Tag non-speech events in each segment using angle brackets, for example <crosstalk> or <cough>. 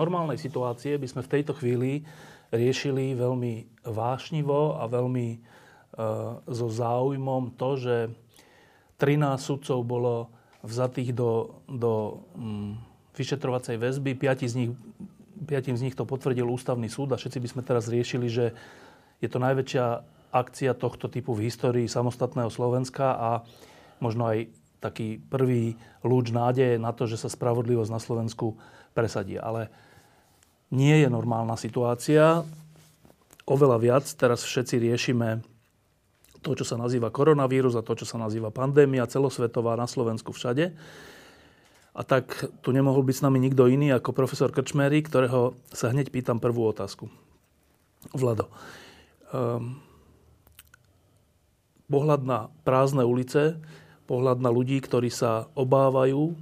Normálnej situácie by sme v tejto chvíli riešili veľmi vášnivo a veľmi e, so záujmom to, že 13 sudcov bolo vzatých do, do mm, vyšetrovacej väzby, 5 z, nich, 5 z nich to potvrdil ústavný súd a všetci by sme teraz riešili, že je to najväčšia akcia tohto typu v histórii samostatného Slovenska a možno aj taký prvý lúč nádeje na to, že sa spravodlivosť na Slovensku presadí. Ale nie je normálna situácia. Oveľa viac teraz všetci riešime to, čo sa nazýva koronavírus a to, čo sa nazýva pandémia celosvetová na Slovensku všade. A tak tu nemohol byť s nami nikto iný ako profesor Krčmery, ktorého sa hneď pýtam prvú otázku. Vlado, um, pohľad na prázdne ulice, pohľad na ľudí, ktorí sa obávajú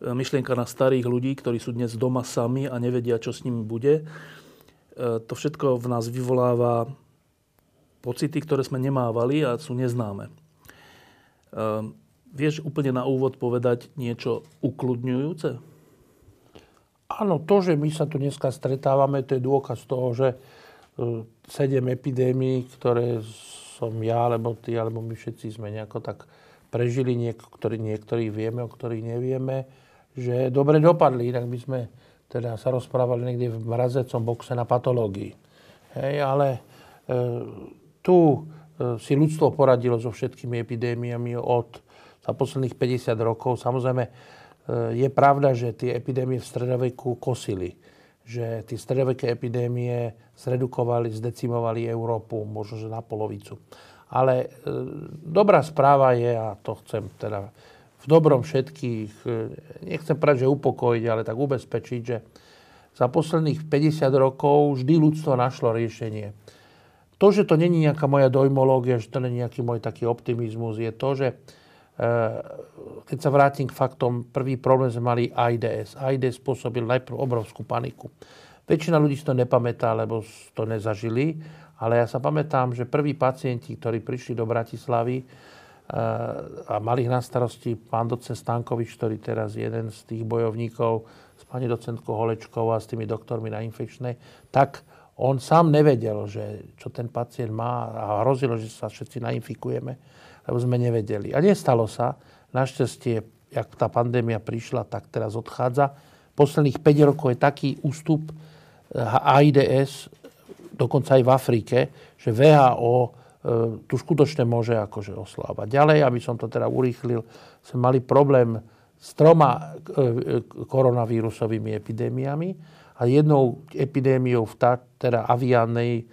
myšlienka na starých ľudí, ktorí sú dnes doma sami a nevedia, čo s nimi bude. E, to všetko v nás vyvoláva pocity, ktoré sme nemávali a sú neznáme. E, vieš úplne na úvod povedať niečo ukludňujúce? Áno, to, že my sa tu dneska stretávame, to je dôkaz toho, že sedem epidémií, ktoré som ja, alebo ty, alebo my všetci sme nejako tak prežili, niektorí, niektorí vieme, o ktorých nevieme že dobre dopadli, inak by sme teda sa rozprávali niekde v mrazecom boxe na patológii. Hej, ale e, tu e, si ľudstvo poradilo so všetkými epidémiami od za posledných 50 rokov. Samozrejme, e, je pravda, že tie epidémie v stredoveku kosili. Že tie stredoveké epidémie zredukovali, zdecimovali Európu, možno že na polovicu. Ale e, dobrá správa je, a to chcem teda v dobrom všetkých, e, nechcem povedať, že upokojiť, ale tak ubezpečiť, že za posledných 50 rokov vždy ľudstvo našlo riešenie. To, že to není nejaká moja dojmológia, že to není nejaký môj taký optimizmus, je to, že e, keď sa vrátim k faktom, prvý problém sme mali AIDS. AIDS spôsobil najprv obrovskú paniku. Väčšina ľudí si to nepamätá, lebo to nezažili, ale ja sa pamätám, že prví pacienti, ktorí prišli do Bratislavy, a mali ich na starosti pán docent Stankovič, ktorý teraz je jeden z tých bojovníkov s pani docentkou Holečkou a s tými doktormi na infekčnej, tak on sám nevedel, že čo ten pacient má a hrozilo, že sa všetci nainfikujeme, lebo sme nevedeli. A nestalo sa. Našťastie, jak tá pandémia prišla, tak teraz odchádza. Posledných 5 rokov je taký ústup AIDS, dokonca aj v Afrike, že VHO tu skutočne môže akože oslávať. Ďalej, aby som to teda urýchlil, sme mali problém s troma e, e, koronavírusovými epidémiami a jednou epidémiou vtá, teda aviánnej,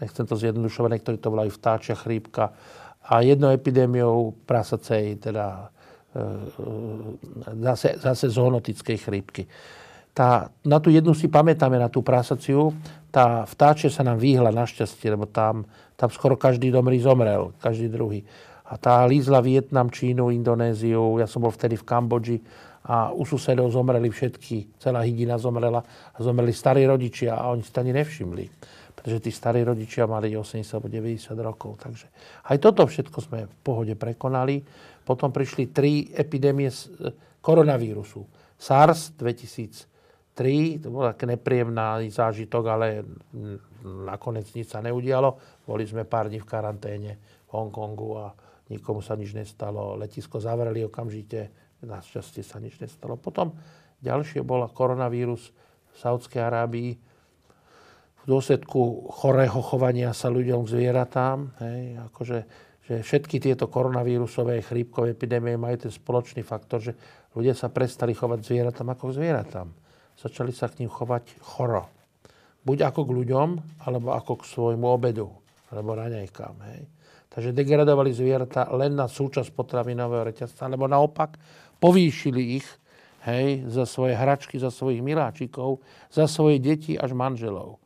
nechcem to zjednodušovať, niektorí to volajú vtáčia chrípka, a jednou epidémiou prasacej, teda zase, zase zoonotickej chrípky. Tá, na tú jednu si pamätáme, na tú prasaciu, tá vtáčia sa nám vyhla našťastie, lebo tam tam skoro každý domri zomrel, každý druhý. A tá lízla Vietnam, Čínu, Indonéziu, ja som bol vtedy v Kambodži a u susedov zomreli všetky, celá hydina zomrela a zomreli starí rodičia a oni si to ani nevšimli. Pretože tí starí rodičia mali 80 alebo 90 rokov. Takže aj toto všetko sme v pohode prekonali. Potom prišli tri epidémie koronavírusu. SARS 2003, to bol taký nepríjemný zážitok, ale nakoniec nič sa neudialo. Boli sme pár dní v karanténe v Hongkongu a nikomu sa nič nestalo. Letisko zavreli okamžite, našťastie sa nič nestalo. Potom ďalšie bola koronavírus v Saudskej Arábii. V dôsledku chorého chovania sa ľuďom k zvieratám. Hej, akože, že všetky tieto koronavírusové chrípkové epidémie majú ten spoločný faktor, že ľudia sa prestali chovať zvieratám ako k zvieratám. Začali sa k ním chovať choro buď ako k ľuďom, alebo ako k svojmu obedu, alebo raňajkám. Hej. Takže degradovali zvieratá len na súčasť potravinového reťazca, alebo naopak povýšili ich hej, za svoje hračky, za svojich miláčikov, za svoje deti až manželov.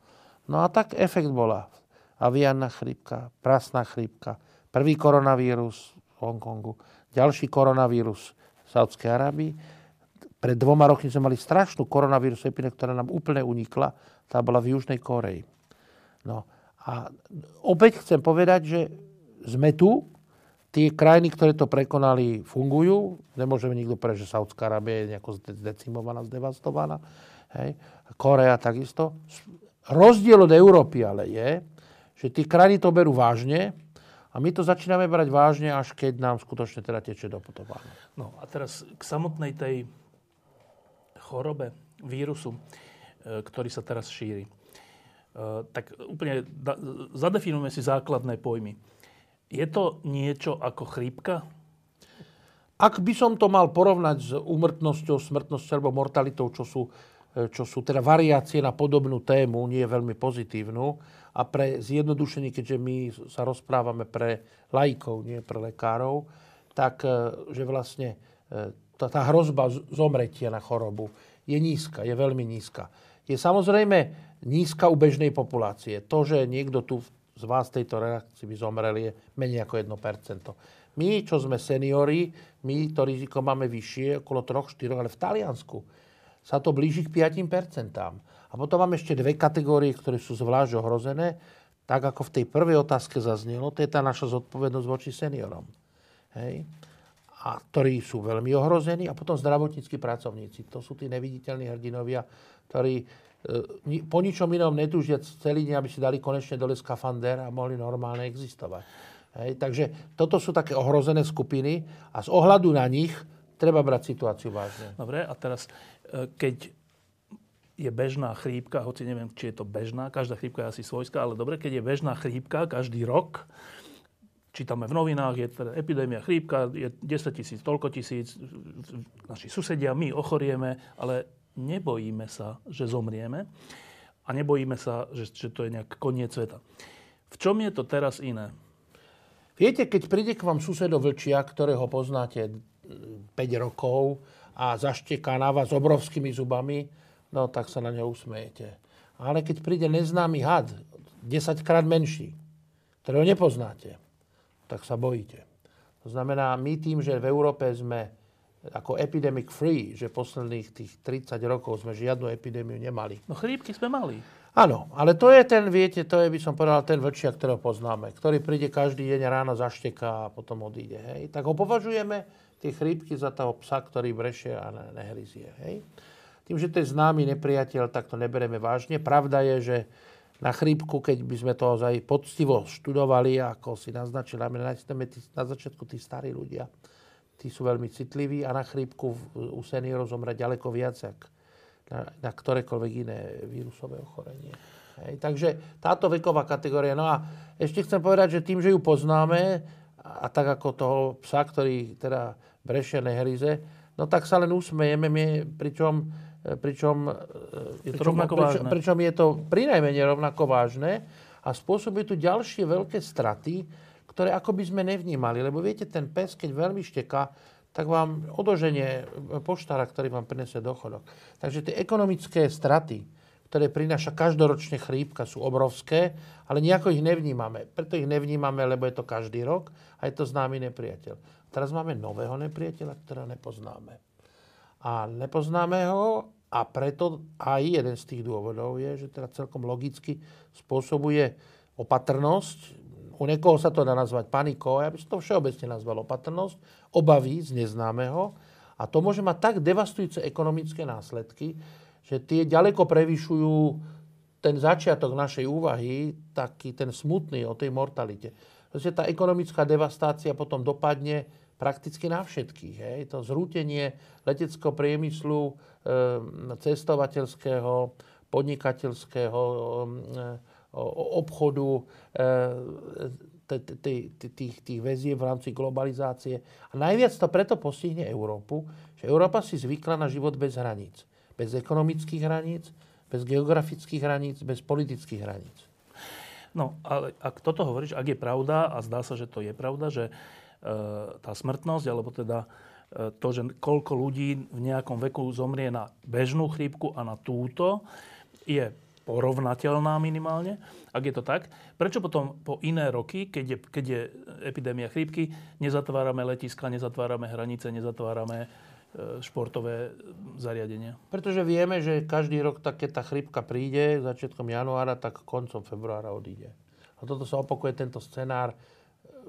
No a tak efekt bola aviánna chrípka, prasná chrípka, prvý koronavírus v Hongkongu, ďalší koronavírus v Saudskej Arábii. Pred dvoma rokmi sme mali strašnú koronavírus epidémiu, ktorá nám úplne unikla. Tá bola v Južnej Koreji. No a opäť chcem povedať, že sme tu, tie krajiny, ktoré to prekonali, fungujú. Nemôžeme nikto povedať, že Saudská Arábia je nejako zdecimovaná, zdevastovaná. Hej. Korea takisto. Rozdiel od Európy ale je, že tí krajiny to berú vážne a my to začíname brať vážne, až keď nám skutočne teda teče do potovánu. No a teraz k samotnej tej chorobe, vírusu, e, ktorý sa teraz šíri. E, tak úplne zadefinujeme si základné pojmy. Je to niečo ako chrípka? Ak by som to mal porovnať s úmrtnosťou, smrtnosťou alebo mortalitou, čo sú E, čo sú teda variácie na podobnú tému, nie veľmi pozitívnu. A pre zjednodušenie, keďže my sa rozprávame pre laikov, nie pre lekárov, tak že vlastne tá, tá hrozba zomretia na chorobu je nízka, je veľmi nízka. Je samozrejme nízka u bežnej populácie. To, že niekto tu z vás tejto reakcii by zomrel, je menej ako 1%. My, čo sme seniori, my to riziko máme vyššie, okolo 3-4, ale v Taliansku sa to blíži k 5%. A potom máme ešte dve kategórie, ktoré sú zvlášť ohrozené. Tak ako v tej prvej otázke zaznelo, to je tá naša zodpovednosť voči seniorom. Hej? A ktorí sú veľmi ohrození. A potom zdravotníckí pracovníci. To sú tí neviditeľní hrdinovia, ktorí e, po ničom inom netúžia celý deň, aby si dali konečne dole skafander a mohli normálne existovať. Hej? Takže toto sú také ohrozené skupiny a z ohľadu na nich treba brať situáciu vážne. Dobre, a teraz keď je bežná chrípka, hoci neviem, či je to bežná, každá chrípka je asi svojská, ale dobre, keď je bežná chrípka každý rok, čítame v novinách, je teda epidémia chrípka, je 10 tisíc, toľko tisíc, naši susedia, my ochorieme, ale nebojíme sa, že zomrieme a nebojíme sa, že, že to je nejak koniec sveta. V čom je to teraz iné? Viete, keď príde k vám susedo Vlčia, ktorého poznáte 5 rokov, a zašteká na vás obrovskými zubami, no tak sa na ňo usmejete. Ale keď príde neznámy had, 10 krát menší, ktorého nepoznáte, tak sa bojíte. To znamená, my tým, že v Európe sme ako epidemic free, že posledných tých 30 rokov sme žiadnu epidémiu nemali. No chrípky sme mali. Áno, ale to je ten, viete, to je, by som povedal, ten vlčia, ktorého poznáme, ktorý príde každý deň ráno, zašteká a potom odíde. Hej. Tak ho považujeme tie chrípky za toho psa, ktorý brešie a nehryzie. Hej? Tým, že to je známy nepriateľ, tak to nebereme vážne. Pravda je, že na chrípku, keď by sme to aj poctivo študovali, ako si naznačili, na začiatku tí starí ľudia, tí sú veľmi citliví a na chrípku u seniorov zomre ďaleko viac, ako na, na ktorékoľvek iné vírusové ochorenie. Hej, takže táto veková kategória. No a ešte chcem povedať, že tým, že ju poznáme, a tak ako toho psa, ktorý teda brešené hryze, no tak sa len usmejeme, my, pričom, pričom, e, je to pričom, rovnako pričom, pričom je to pri najmenej rovnako vážne a spôsobuje tu ďalšie veľké straty, ktoré ako by sme nevnímali. Lebo viete, ten pes, keď veľmi šteká, tak vám odoženie poštára, ktorý vám prinesie dochodok. Takže tie ekonomické straty, ktoré prináša každoročne chrípka, sú obrovské, ale nejako ich nevnímame. Preto ich nevnímame, lebo je to každý rok a je to známy nepriateľ. Teraz máme nového nepriateľa, ktorého nepoznáme. A nepoznáme ho a preto aj jeden z tých dôvodov je, že teda celkom logicky spôsobuje opatrnosť. U niekoho sa to dá nazvať panikou, ja by som to všeobecne nazval opatrnosť, obavy z neznámeho. A to môže mať tak devastujúce ekonomické následky, že tie ďaleko prevyšujú ten začiatok našej úvahy, taký ten smutný o tej mortalite. Proste tá ekonomická devastácia potom dopadne prakticky na všetkých. Hej. To zrútenie leteckého priemyslu, ehm, cestovateľského, podnikateľského ehm, obchodu, ehm, tých, tých v rámci globalizácie. A najviac to preto postihne Európu, že Európa si zvykla na život bez hraníc. Bez ekonomických hraníc, bez geografických hraníc, bez politických hraníc. No, ale ak toto hovoríš, ak je pravda, a zdá sa, že to je pravda, že tá smrtnosť, alebo teda to, že koľko ľudí v nejakom veku zomrie na bežnú chrípku a na túto, je porovnateľná minimálne. Ak je to tak, prečo potom po iné roky, keď je, keď je epidémia chrípky, nezatvárame letiska, nezatvárame hranice, nezatvárame E, športové zariadenia? Pretože vieme, že každý rok, tak keď tá chrypka príde začiatkom januára, tak koncom februára odíde. A toto sa opakuje tento scenár e,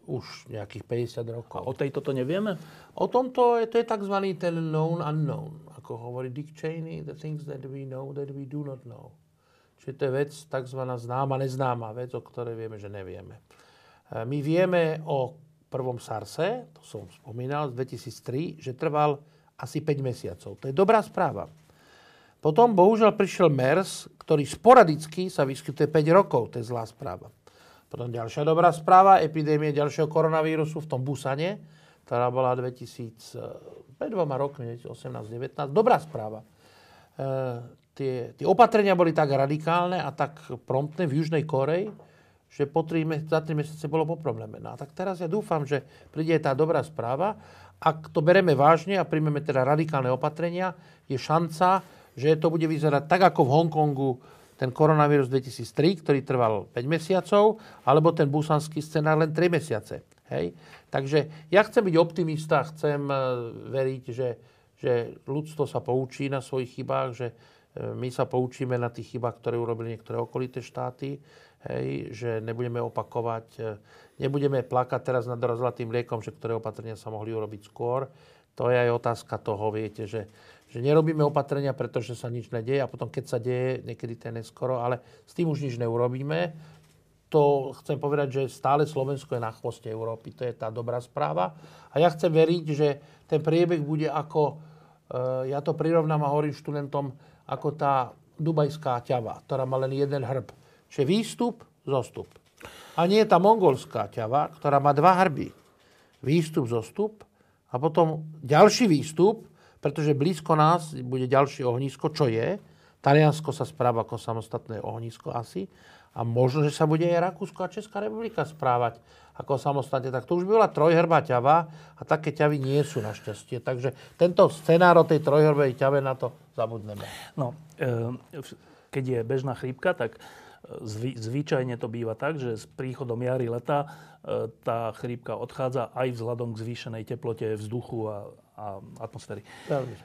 už nejakých 50 rokov. A o tejto to nevieme? O tomto je, to je tzv. ten known unknown. Ako hovorí Dick Cheney, the things that we know that we do not know. Čiže to je vec tzv. známa, neznáma vec, o ktorej vieme, že nevieme. E, my vieme o prvom SARSe, to som spomínal, z 2003, že trval asi 5 mesiacov. To je dobrá správa. Potom bohužiaľ prišiel MERS, ktorý sporadicky sa vyskytuje 5 rokov. To je zlá správa. Potom ďalšia dobrá správa, epidémie ďalšieho koronavírusu v tom Busane, ktorá bola 2000, pred dvoma rokmi, 2018-19. Dobrá správa. E, tie, tie opatrenia boli tak radikálne a tak promptné v Južnej Koreji, že po 3, za 3 mesiace bolo po probléme. No a tak teraz ja dúfam, že príde tá dobrá správa ak to bereme vážne a príjmeme teda radikálne opatrenia, je šanca, že to bude vyzerať tak ako v Hongkongu ten koronavírus 2003, ktorý trval 5 mesiacov, alebo ten busanský scenár len 3 mesiace. Hej? Takže ja chcem byť optimista, chcem e, veriť, že, že ľudstvo sa poučí na svojich chybách, že e, my sa poučíme na tých chybách, ktoré urobili niektoré okolité štáty, hej? že nebudeme opakovať e, Nebudeme plakať teraz nad rozlatým liekom, že ktoré opatrenia sa mohli urobiť skôr. To je aj otázka toho, viete, že, že nerobíme opatrenia, pretože sa nič nedieje a potom, keď sa deje, niekedy to je neskoro, ale s tým už nič neurobíme. To chcem povedať, že stále Slovensko je na chvoste Európy. To je tá dobrá správa. A ja chcem veriť, že ten priebeh bude ako, e, ja to prirovnám a hovorím študentom, ako tá dubajská ťava, ktorá má len jeden hrb. Čiže výstup, zostup. A nie je tá mongolská ťava, ktorá má dva hrby. Výstup, zostup a potom ďalší výstup, pretože blízko nás bude ďalšie ohnisko, čo je. Taliansko sa správa ako samostatné ohnisko asi. A možno, že sa bude aj Rakúsko a Česká republika správať ako samostatne. Tak to už by bola trojhrbá ťava a také ťavy nie sú našťastie. Takže tento scenár o tej trojhrbej ťave na to zabudneme. No, e, keď je bežná chrípka, tak Zvy, zvyčajne to býva tak, že s príchodom jary leta e, tá chrípka odchádza aj vzhľadom k zvýšenej teplote vzduchu a, a atmosféry. Veľmi e,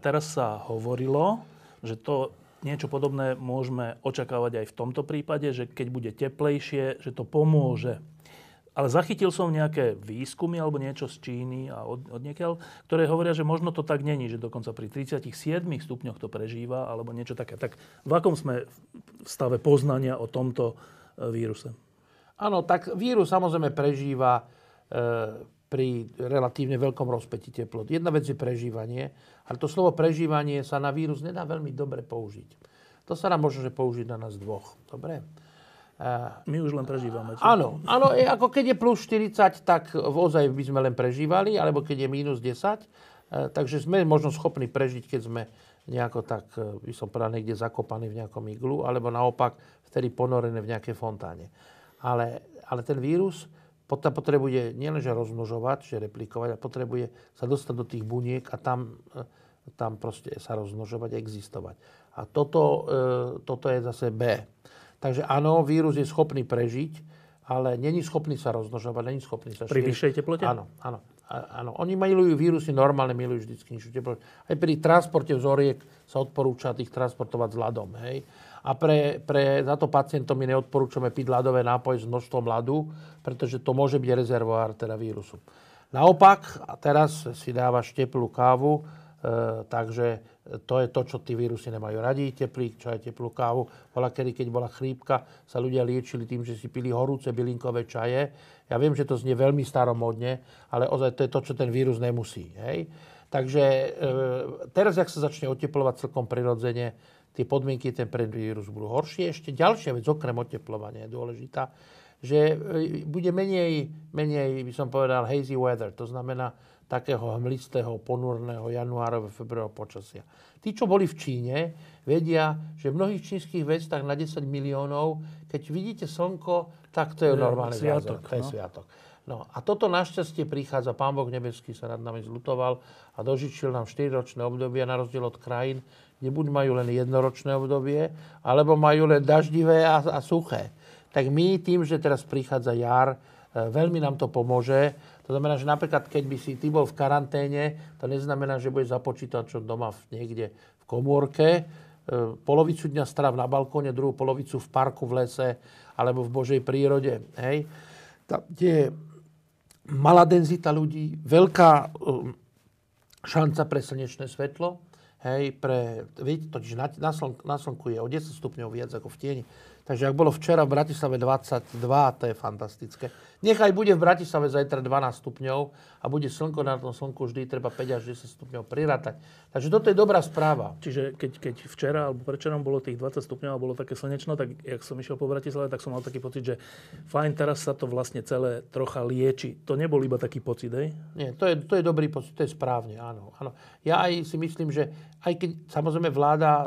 Teraz sa hovorilo, že to niečo podobné môžeme očakávať aj v tomto prípade, že keď bude teplejšie, že to pomôže ale zachytil som nejaké výskumy alebo niečo z Číny a od, od niekiaľ, ktoré hovoria, že možno to tak není, že dokonca pri 37 stupňoch to prežíva alebo niečo také. Tak v akom sme v stave poznania o tomto e, víruse? Áno, tak vírus samozrejme prežíva e, pri relatívne veľkom rozpeti teplot. Jedna vec je prežívanie, ale to slovo prežívanie sa na vírus nedá veľmi dobre použiť. To sa nám možno že použiť na nás dvoch. Dobre? My už len prežívame. Čo? Áno, áno, ako keď je plus 40, tak ozaj by sme len prežívali, alebo keď je minus 10. E, takže sme možno schopní prežiť, keď sme nejako tak, e, by som povedal, niekde zakopaní v nejakom iglu, alebo naopak vtedy ponorené v nejakej fontáne. Ale, ale ten vírus potrebuje nielenže rozmnožovať, že replikovať, a potrebuje sa dostať do tých buniek a tam, e, tam proste sa rozmnožovať, existovať. A toto, toto je zase B. Takže áno, vírus je schopný prežiť, ale není schopný sa rozmnožovať, není schopný sa šíriť. Pri vyššej teplote? Áno, áno. Áno, oni milujú vírusy, normálne milujú vždy nižšiu teplotu. Aj pri transporte vzoriek sa odporúča tých transportovať s ľadom. Hej? A pre, pre, za to pacientom my neodporúčame piť ľadové nápoje s množstvom ľadu, pretože to môže byť rezervoár teda vírusu. Naopak, a teraz si dávaš teplú kávu, e, takže to je to, čo tí vírusy nemajú radi. Teplý čaj, teplú kávu. Bola kedy, keď bola chrípka, sa ľudia liečili tým, že si pili horúce bylinkové čaje. Ja viem, že to znie veľmi staromodne, ale ozaj to je to, čo ten vírus nemusí. Hej? Takže e, teraz, ak sa začne oteplovať celkom prirodzene, tie podmienky, ten vírus budú horšie. Ešte ďalšia vec, okrem oteplovania, je dôležitá, že e, bude menej, menej, by som povedal, hazy weather. To znamená, takého hmlistého, ponurného januárov, februárového počasia. Tí, čo boli v Číne, vedia, že v mnohých čínskych vestách na 10 miliónov, keď vidíte slnko, tak to je normálne sviatok. To je no? sviatok. No a toto našťastie prichádza, Pán Boh nebeský sa nad nami zlutoval a dožičil nám 4-ročné obdobie na rozdiel od krajín, kde buď majú len jednoročné obdobie, alebo majú len daždivé a, a suché. Tak my tým, že teraz prichádza jar, e, veľmi nám to pomôže. To znamená, že napríklad, keď by si ty bol v karanténe, to neznamená, že budeš za počítačom doma niekde v komórke, e, polovicu dňa stráv na balkóne, druhú polovicu v parku, v lese alebo v Božej prírode. Hej? Tam, kde je malá denzita ľudí, veľká um, šanca pre slnečné svetlo, hej, pre, viete, totiž na, na, slnku, na slnku je o 10 stupňov viac ako v tieni. Takže ak bolo včera v Bratislave 22, to je fantastické. Nechaj bude v Bratislave zajtra 12 stupňov a bude slnko na tom slnku vždy treba 5 až 10 stupňov prirátať. Takže toto je dobrá správa. Čiže keď, keď včera alebo prečerom bolo tých 20 stupňov a bolo také slnečno, tak jak som išiel po Bratislave, tak som mal taký pocit, že fajn, teraz sa to vlastne celé trocha lieči. To nebol iba taký pocit, hej? Nie, to je, to je dobrý pocit, to je správne, áno, áno. Ja aj si myslím, že aj keď samozrejme vláda e,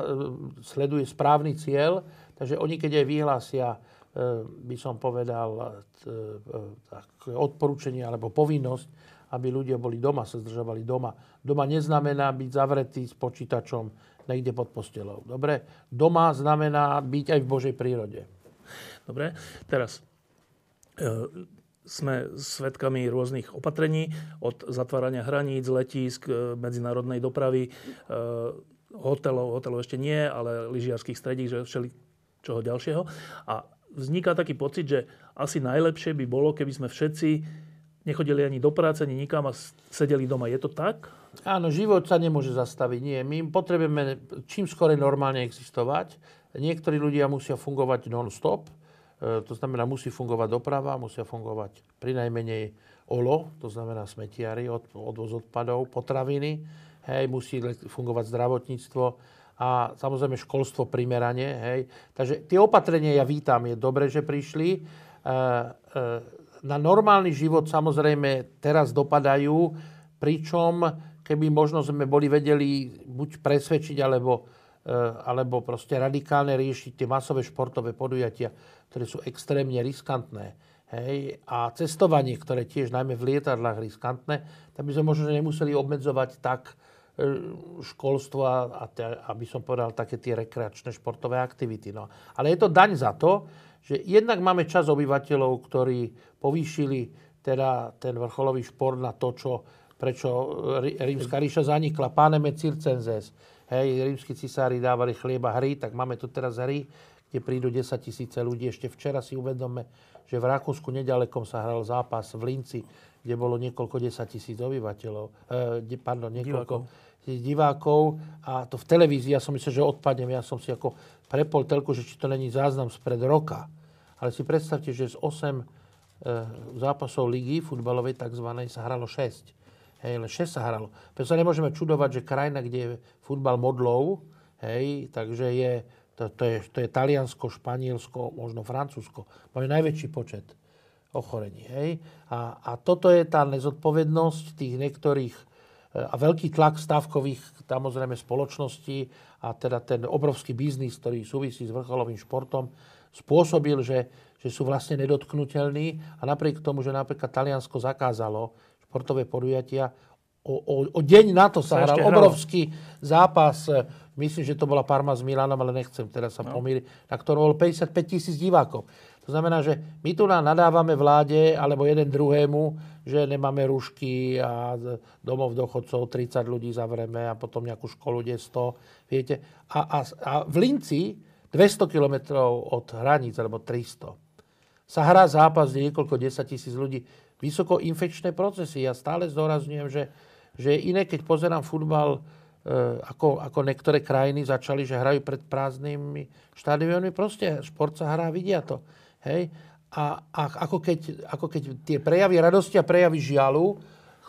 sleduje správny cieľ, takže oni keď aj vyhlásia E, by som povedal, e, odporúčanie alebo povinnosť, aby ľudia boli doma, sa zdržovali doma. Doma neznamená byť zavretý s počítačom niekde pod postelou. Dobre? Doma znamená byť aj v Božej prírode. Dobre, teraz e, sme svedkami rôznych opatrení, od zatvárania hraníc, letísk, medzinárodnej dopravy, e, hotelov, hotelov ešte nie, ale lyžiarských stredík, že všeli čoho ďalšieho. A vzniká taký pocit, že asi najlepšie by bolo, keby sme všetci nechodili ani do práce, ani nikam a sedeli doma. Je to tak? Áno, život sa nemôže zastaviť. Nie, my potrebujeme čím skore normálne existovať. Niektorí ľudia musia fungovať non-stop, e, to znamená, musí fungovať doprava, musia fungovať pri OLO, to znamená smetiary, odvoz odpadov, potraviny, hej, musí fungovať zdravotníctvo, a samozrejme školstvo primerane. Hej. Takže tie opatrenia ja vítam, je dobre, že prišli. E, e, na normálny život samozrejme teraz dopadajú, pričom keby možno sme boli vedeli buď presvedčiť, alebo, e, alebo proste radikálne riešiť tie masové športové podujatia, ktoré sú extrémne riskantné. Hej, a cestovanie, ktoré tiež najmä v lietadlách riskantné, tak by sme možno nemuseli obmedzovať tak E, školstvo a, aby som povedal, také tie rekreačné športové aktivity. No. Ale je to daň za to, že jednak máme čas obyvateľov, ktorí povýšili teda ten vrcholový šport na to, čo, prečo rímska ríša zanikla. Páneme circenzes. Hej, rímsky cisári dávali chlieba hry, tak máme tu teraz hry, kde prídu 10 tisíce ľudí. Ešte včera si uvedome, že v Rakúsku nedalekom sa hral zápas v Linci, kde bolo niekoľko desať tisíc obyvateľov, eh, pardon, niekoľko divákov. divákov a to v televízii, ja som myslel, že odpadnem, ja som si ako prepol telku, že či to není záznam spred roka. Ale si predstavte, že z 8 eh, zápasov ligy futbalovej tzv. sa hralo 6. Hej, len 6 sa hralo. Preto sa nemôžeme čudovať, že krajina, kde je futbal modlov, hej, takže je, to, to, je, to je Taliansko, Španielsko, možno Francúzsko. Majú najväčší počet ochorení. Hej? A, a toto je tá nezodpovednosť tých niektorých e, a veľký tlak stavkových samozrejme spoločností a teda ten obrovský biznis, ktorý súvisí s vrcholovým športom, spôsobil, že, že sú vlastne nedotknutelní a napriek tomu, že napríklad Taliansko zakázalo športové podujatia, o, o, o deň na to sa, sa hral obrovský zápas, e, myslím, že to bola Parma s Milanom, ale nechcem teraz sa no. pomýliť, na ktorom bolo 55 tisíc divákov. To znamená, že my tu nadávame vláde alebo jeden druhému, že nemáme rušky a domov dochodcov 30 ľudí zavreme a potom nejakú školu, kde 100, viete. A, a, a v Linci, 200 km od hraníc, alebo 300, sa hrá zápas, kde niekoľko 10 tisíc ľudí, vysoko infekčné procesy. Ja stále zdôrazňujem, že, že je iné, keď pozerám futbal, e, ako, ako niektoré krajiny začali, že hrajú pred prázdnymi štádionmi. Proste šport sa hrá, vidia to. Hej? A, a ako, keď, ako keď tie prejavy radosti a prejavy žialu,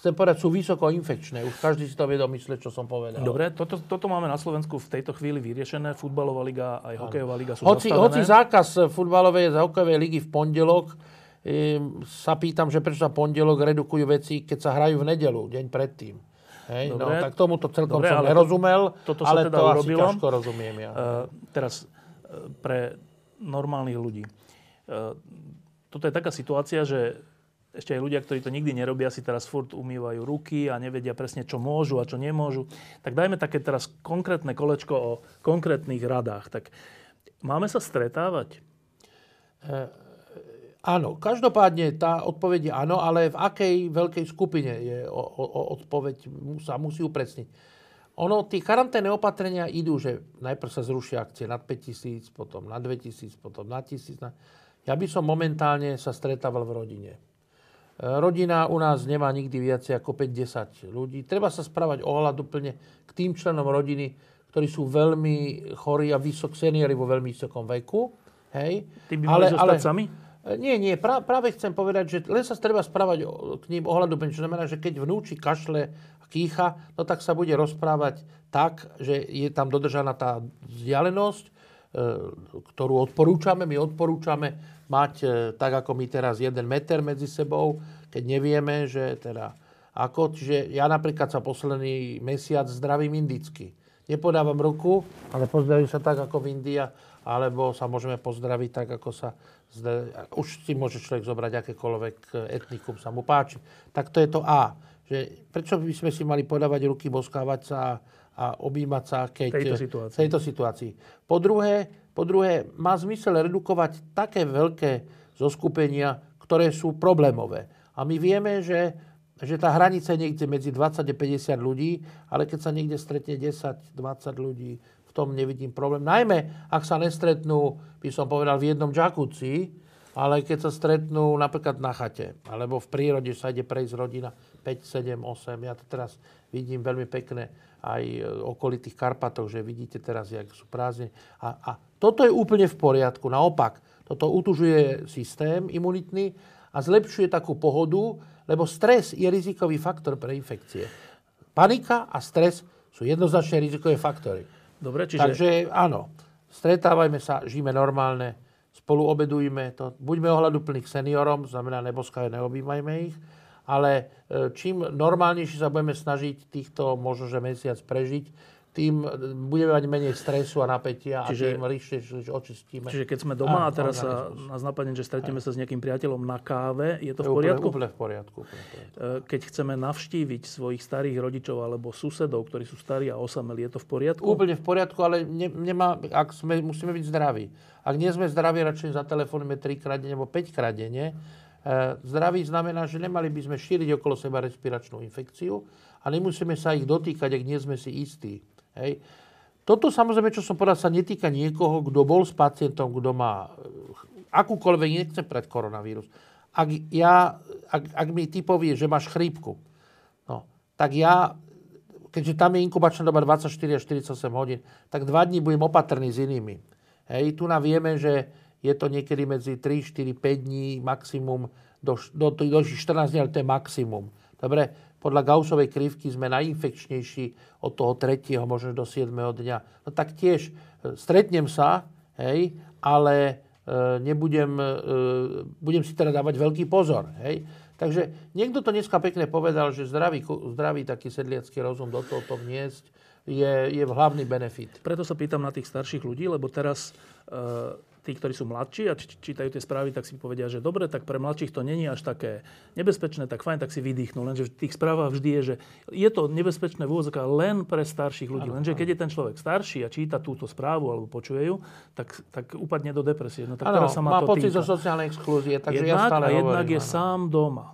chcem povedať, sú vysoko infekčné. Už každý si to vie domyslieť, čo som povedal. Dobre, toto, toto máme na Slovensku v tejto chvíli vyriešené. Futbalová liga aj hokejová liga sú hoci, zastavené. Hoci zákaz futbalovej a hokejovej ligy v pondelok, e, sa pýtam, že prečo sa pondelok redukujú veci, keď sa hrajú v nedelu, deň predtým. Hej, no, Dobre. no, tak tomuto celkom Dobre, som ale nerozumel, to, toto ale teda to urobilo. asi ťažko rozumiem. Ja. Uh, teraz, uh, pre normálnych ľudí. E, toto je taká situácia, že ešte aj ľudia, ktorí to nikdy nerobia, si teraz furt umývajú ruky a nevedia presne, čo môžu a čo nemôžu. Tak dajme také teraz konkrétne kolečko o konkrétnych radách. Tak máme sa stretávať? E, áno, každopádne tá odpoveď je áno, ale v akej veľkej skupine je o, o, odpoveď, sa musí upresniť. Ono, tie karanténne opatrenia idú, že najprv sa zrušia akcie nad 5000, potom na 2000, potom na 1000. Ja by som momentálne sa stretával v rodine. E, rodina u nás nemá nikdy viac ako 5-10 ľudí. Treba sa správať ohľaduplne k tým členom rodiny, ktorí sú veľmi chorí a vysok seniori vo veľmi vysokom veku. Hej. Ty by ale, ale, sami? E, nie, nie, pra, práve chcem povedať, že len sa treba správať k ním ohľaduplne, čo znamená, že keď vnúči kašle kýcha, no tak sa bude rozprávať tak, že je tam dodržaná tá vzdialenosť, e, ktorú odporúčame. My odporúčame mať e, tak, ako my teraz, jeden meter medzi sebou, keď nevieme, že teda ako. Čiže ja napríklad sa posledný mesiac zdravím indicky. Nepodávam ruku, ale pozdravím sa tak, ako v India, alebo sa môžeme pozdraviť tak, ako sa... Už si môže človek zobrať akékoľvek etnikum, sa mu páči. Tak to je to A že prečo by sme si mali podávať ruky, boskávať sa a objímať sa, keď... Tejto situácii. tejto situácii. Po druhé, po druhé, má zmysel redukovať také veľké zoskupenia, ktoré sú problémové. A my vieme, že, že tá hranica je niekde medzi 20 a 50 ľudí, ale keď sa niekde stretne 10-20 ľudí, v tom nevidím problém. Najmä, ak sa nestretnú, by som povedal, v jednom džakúci, ale keď sa stretnú napríklad na chate, alebo v prírode sa ide prejsť rodina, 5, 7, 8. Ja to teraz vidím veľmi pekne aj okolitých Karpatoch, že vidíte teraz, jak sú prázdne. A, a toto je úplne v poriadku. Naopak, toto utužuje systém imunitný a zlepšuje takú pohodu, lebo stres je rizikový faktor pre infekcie. Panika a stres sú jednoznačne rizikové faktory. Dobre, čiže... Takže áno, stretávajme sa, žijeme normálne, spolu obedujme to, buďme ohľaduplní k seniorom, znamená neboskajú, neobývajme ich ale e, čím normálnejšie sa budeme snažiť týchto možno, že mesiac prežiť, tým budeme mať menej stresu a napätia čiže, a tým rýchlejšie očistíme. Čiže keď sme doma a, a teraz sa nás napadne, že stretneme sa s nejakým priateľom na káve, je to v poriadku? Úplne, úplne v poriadku. Úplne v poriadku. E, keď chceme navštíviť svojich starých rodičov alebo susedov, ktorí sú starí a osameli, je to v poriadku? Úplne v poriadku, ale ne, nemá, ak sme, musíme byť zdraví. Ak nie sme zdraví, radšej zatelefonujeme 3 krát alebo 5 krát denne, E, zdraví znamená, že nemali by sme šíriť okolo seba respiračnú infekciu a nemusíme sa ich dotýkať, ak nie sme si istí. Hej. Toto samozrejme, čo som povedal, sa netýka niekoho, kto bol s pacientom, kto má e, akúkoľvek, nechce pred koronavírus. Ak, ja, ak, ak mi ty povie, že máš chrípku, no, tak ja, keďže tam je inkubačná doba 24 až 48 hodín, tak dva dní budem opatrný s inými. Hej, tu nám vieme, že je to niekedy medzi 3, 4, 5 dní maximum, do, do, do 14 dní, ale to je maximum. Dobre, podľa Gaussovej krivky sme najinfekčnejší od toho 3. možno do 7. dňa. No tak tiež e, stretnem sa, hej, ale e, nebudem, e, budem si teda dávať veľký pozor. Hej. Takže niekto to dneska pekne povedal, že zdravý, zdravý taký sedliacký rozum do tohoto vniesť je, je hlavný benefit. Preto sa pýtam na tých starších ľudí, lebo teraz e, tí, ktorí sú mladší a čítajú tie správy, tak si povedia, že dobre, tak pre mladších to není až také nebezpečné, tak fajn, tak si vydýchnú. Lenže v tých správach vždy je, že je to nebezpečné v úvodzokách len pre starších ľudí. Ano, Lenže keď je ten človek starší a číta túto správu alebo počuje ju, tak, tak upadne do depresie. No, tak ano, sa má, má to pocit zo sociálnej exklúzie, takže jednak, ja stále a jednak hovorím, je ano. sám doma.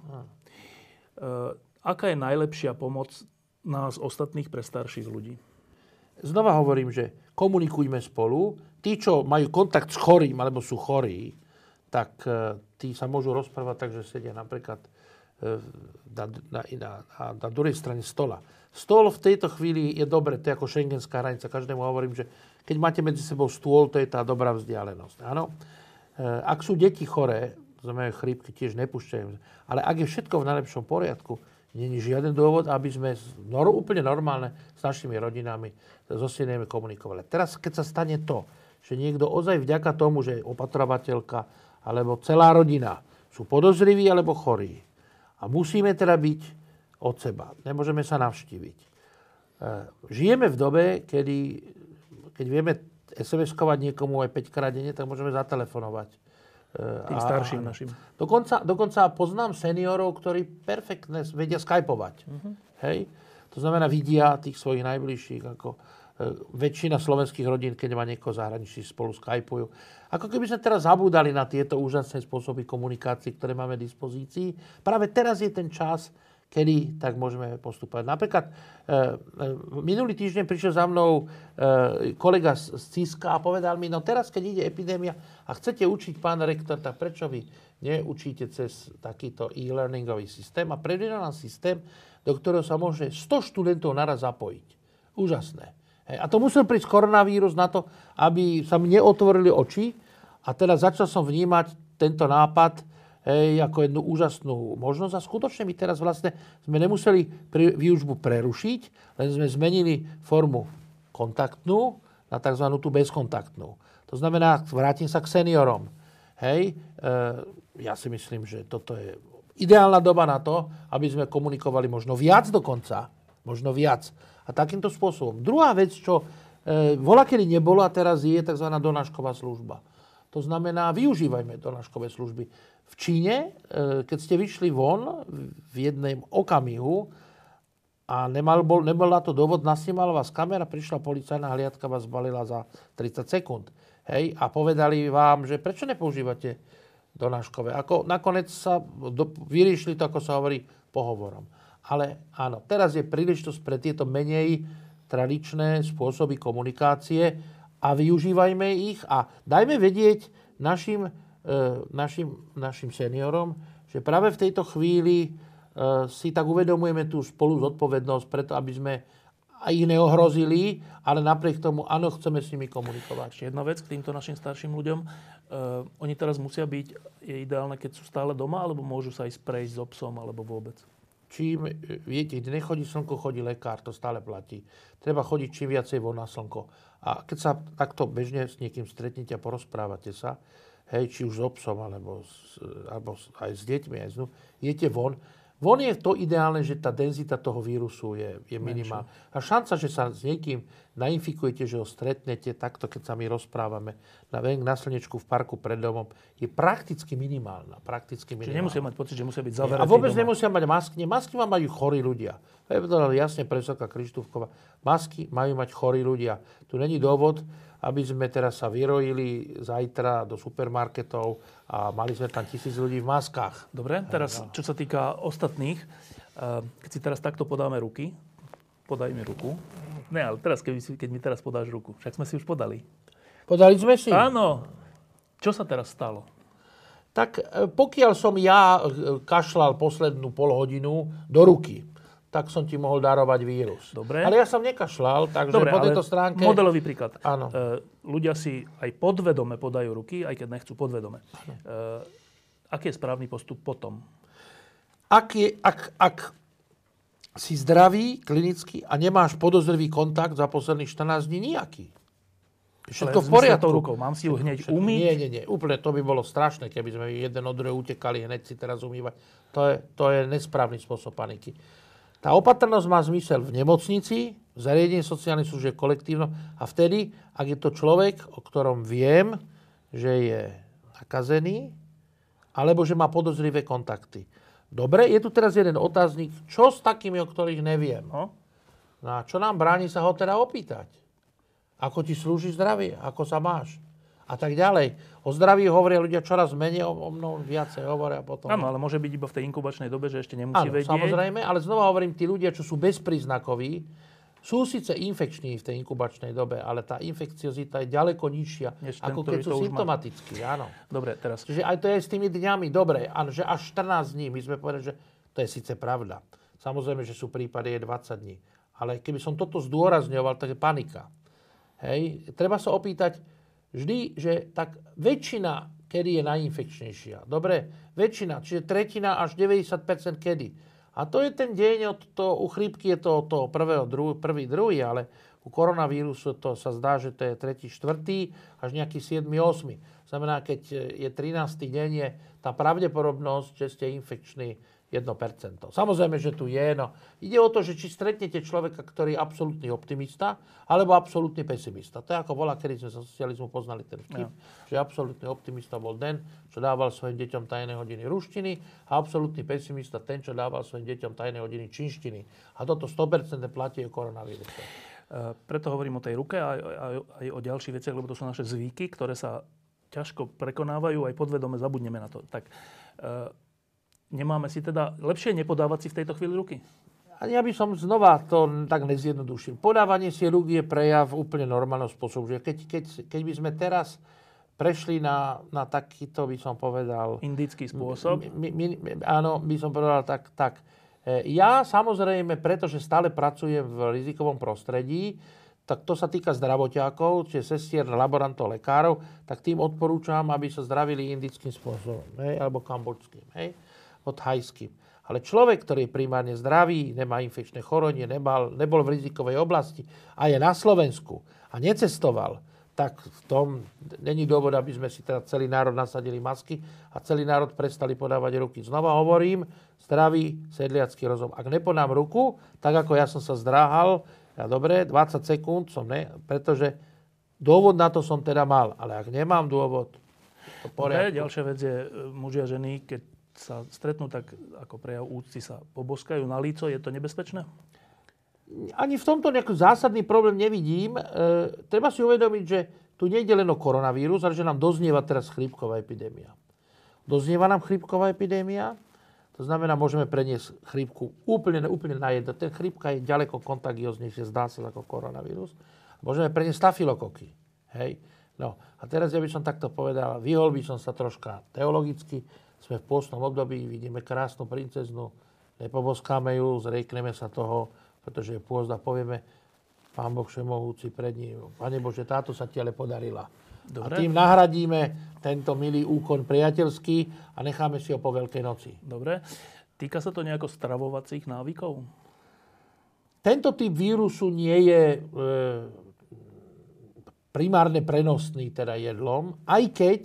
Uh, aká je najlepšia pomoc nás ostatných pre starších ľudí? Znova hovorím, že komunikujme spolu, tí, čo majú kontakt s chorým alebo sú chorí, tak e, tí sa môžu rozprávať tak, že sedia napríklad e, na, na, na, na druhej strane stola. Stôl v tejto chvíli je dobre, to je ako šengenská hranica. Každému hovorím, že keď máte medzi sebou stôl, to je tá dobrá vzdialenosť. Áno? E, ak sú deti choré, znamená chrípky, tiež nepúšťajú. Ale ak je všetko v najlepšom poriadku, Není žiaden dôvod, aby sme úplne normálne s našimi rodinami so komunikovali. Teraz, keď sa stane to, že niekto ozaj vďaka tomu, že je opatrovateľka alebo celá rodina sú podozriví alebo chorí a musíme teda byť od seba. Nemôžeme sa navštíviť. E, žijeme v dobe, kedy, keď vieme SMS-kovať niekomu aj 5 krát denne, tak môžeme zatelefonovať. Tým starším našim. Dokonca, dokonca poznám seniorov, ktorí perfektne vedia skypovať. Uh-huh. Hej? To znamená, vidia tých svojich najbližších, ako e, väčšina slovenských rodín, keď má niekoho zahraničí, spolu skypujú. Ako keby sme teraz zabúdali na tieto úžasné spôsoby komunikácie, ktoré máme v dispozícii. Práve teraz je ten čas, kedy tak môžeme postupovať. Napríklad e, e, minulý týždeň prišiel za mnou e, kolega z Ciska a povedal mi, no teraz, keď ide epidémia a chcete učiť pán rektor, tak prečo vy neučíte cez takýto e-learningový systém a predvídal nám systém, do ktorého sa môže 100 študentov naraz zapojiť. Úžasné. Hej. A to musel prísť koronavírus na to, aby sa mi neotvorili oči a teda začal som vnímať tento nápad hej, ako jednu úžasnú možnosť a skutočne my teraz vlastne sme nemuseli pri, výučbu prerušiť, len sme zmenili formu kontaktnú na tzv. tú bezkontaktnú. To znamená, vrátim sa k seniorom. Hej, e, ja si myslím, že toto je ideálna doba na to, aby sme komunikovali možno viac dokonca. Možno viac. A takýmto spôsobom. Druhá vec, čo e, vola kedy nebolo a teraz je tzv. donášková služba. To znamená, využívajme donáškové služby. V Číne, e, keď ste vyšli von v jednom okamihu a nemal, bol, nebol na to dôvod, nasnímala vás kamera, prišla policajná hliadka, vás zbalila za 30 sekúnd. Hej, a povedali vám, že prečo nepoužívate donáškové. Ako nakoniec sa do, vyriešili to, ako sa hovorí, pohovorom. Ale áno, teraz je príležitosť pre tieto menej tradičné spôsoby komunikácie a využívajme ich a dajme vedieť našim, e, našim, našim seniorom, že práve v tejto chvíli e, si tak uvedomujeme tú spolu zodpovednosť preto, aby sme a ich neohrozili, ale napriek tomu, áno, chceme s nimi komunikovať. Ešte jedna vec k týmto našim starším ľuďom. Uh, oni teraz musia byť, je ideálne, keď sú stále doma, alebo môžu sa ísť prejsť so psom, alebo vôbec? Čím, viete, nechodí slnko, chodí lekár, to stále platí. Treba chodiť čím viacej von na slnko. A keď sa takto bežne s niekým stretnete a porozprávate sa, hej, či už s so psom, alebo, s, alebo aj s deťmi, aj s idete von, Von je to ideálne, že tá denzita toho vírusu je, je minimálna. A šanca, že sa s niekým nainfikujete, že ho stretnete takto, keď sa my rozprávame na, na slnečku v parku pred domom, je prakticky minimálna. Prakticky minimálna. Čiže nemusia mať pocit, že musia byť zavretí A vôbec doma. nemusia mať masky. Masky má majú chorí ľudia. To je jasne profesorka Krištúfková. Masky majú mať chorí ľudia. Tu není dôvod, aby sme teraz sa vyrojili zajtra do supermarketov a mali sme tam tisíc ľudí v maskách. Dobre, teraz čo sa týka ostatných, eh, keď si teraz takto podáme ruky, podaj mi ruku. Ne, ale teraz, keď, keď mi teraz podáš ruku, však sme si už podali. Podali sme si? Áno. Čo sa teraz stalo? Tak eh, pokiaľ som ja eh, kašľal poslednú pol hodinu do ruky, tak som ti mohol darovať vírus. Dobre. Ale ja som nekašľal, takže Dobre, po tejto stránke... Modelový príklad. Áno. E, ľudia si aj podvedome podajú ruky, aj keď nechcú podvedome. E, aký je správny postup potom? Ak, je, ak, ak si zdravý, klinicky a nemáš podozrivý kontakt za posledných 14 dní, nejaký. Všetko v poriadku. rukou. Mám si ju hneď umyť? Nie, nie, nie. Úplne to by bolo strašné, keby sme jeden od druhého utekali hneď si teraz umývať. To je, to je nesprávny spôsob paniky. Tá opatrnosť má zmysel v nemocnici, v zariadení sociálnej služby kolektívno a vtedy, ak je to človek, o ktorom viem, že je nakazený, alebo že má podozrivé kontakty. Dobre, je tu teraz jeden otáznik, čo s takými, o ktorých neviem? No? no a čo nám bráni sa ho teda opýtať? Ako ti slúži zdravie? Ako sa máš? A tak ďalej. O zdraví hovoria ľudia čoraz menej, o, o mnoho viacej hovoria potom. Áno, ale môže byť iba v tej inkubačnej dobe, že ešte nemusí Áno, vedieť. samozrejme, ale znova hovorím, tí ľudia, čo sú bezpríznakoví, sú síce infekční v tej inkubačnej dobe, ale tá infekciozita je ďaleko nižšia, Než ako keď sú symptomatickí. Áno. Dobre, teraz. Čiže aj to je s tými dňami dobre, áno, že až 14 dní, my sme povedali, že to je síce pravda. Samozrejme, že sú prípady je 20 dní. Ale keby som toto zdôrazňoval, tak je panika. Hej, treba sa opýtať, vždy, že tak väčšina, kedy je najinfekčnejšia. Dobre, väčšina, čiže tretina až 90% kedy. A to je ten deň, od to, u chrípky je to to prvého, druhý, prvý, druhý, ale u koronavírusu to sa zdá, že to je tretí, štvrtý, až nejaký 7, 8. Znamená, keď je 13. deň, je tá pravdepodobnosť, že ste infekční, 1%. Samozrejme, že tu je, no. Ide o to, že či stretnete človeka, ktorý je absolútny optimista, alebo absolútny pesimista. To je ako bola, kedy sme sa socializmu poznali ten vtip, no. že absolútny optimista bol ten, čo dával svojim deťom tajné hodiny ruštiny a absolútny pesimista ten, čo dával svojim deťom tajné hodiny činštiny. A toto 100% platí o koronavíruse. E, preto hovorím o tej ruke a aj, aj o ďalších veciach, lebo to sú naše zvyky, ktoré sa ťažko prekonávajú, aj podvedome zabudneme na to. Tak e, Nemáme si teda lepšie nepodávať si v tejto chvíli ruky? A ja by som znova to tak nezjednodušil. Podávanie si rúk je prejav úplne normálneho spôsobu. Že keď, keď, keď by sme teraz prešli na, na takýto, by som povedal... Indický spôsob? My, my, my, áno, by som povedal tak, tak. E, ja samozrejme, pretože stále pracujem v rizikovom prostredí, tak to sa týka zdravotiakov, čiže sestier, laborantov, lekárov, tak tým odporúčam, aby sa zdravili indickým spôsobom, hej, alebo kambočským. Hej od thajským. Ale človek, ktorý je primárne zdravý, nemá infekčné chorenie, nebol, nebol v rizikovej oblasti a je na Slovensku a necestoval, tak v tom není dôvod, aby sme si teda celý národ nasadili masky a celý národ prestali podávať ruky. Znova hovorím, zdravý sedliacký rozum. Ak nepodám ruku, tak ako ja som sa zdráhal, ja dobre, 20 sekúnd som ne, pretože dôvod na to som teda mal. Ale ak nemám dôvod, to poriadku. ďalšia vec je e, muži a ženy, keď sa stretnú tak ako prejav úcty, sa poboskajú na líco, je to nebezpečné? Ani v tomto nejaký zásadný problém nevidím. E, treba si uvedomiť, že tu nejde len o koronavírus, ale že nám doznieva teraz chrípková epidémia. Doznieva nám chrípková epidémia, to znamená, môžeme preniesť chrípku úplne, úplne na jedno. Ten chrípka je ďaleko kontagióznejšie, zdá sa, ako koronavírus. Môžeme preniesť stafilokoky. Hej? No, a teraz ja by som takto povedal, vyhol by som sa troška teologicky, sme v pôstnom období, vidíme krásnu princeznu, nepoboskáme ju, zriekneme sa toho, pretože je pôst a povieme, Pán Boh všemohúci pred ním, Pane Bože, táto sa ti ale podarila. Dobre. A tým nahradíme tento milý úkon priateľský a necháme si ho po Veľkej noci. Dobre. Týka sa to nejako stravovacích návykov? Tento typ vírusu nie je e, primárne prenosný teda jedlom, aj keď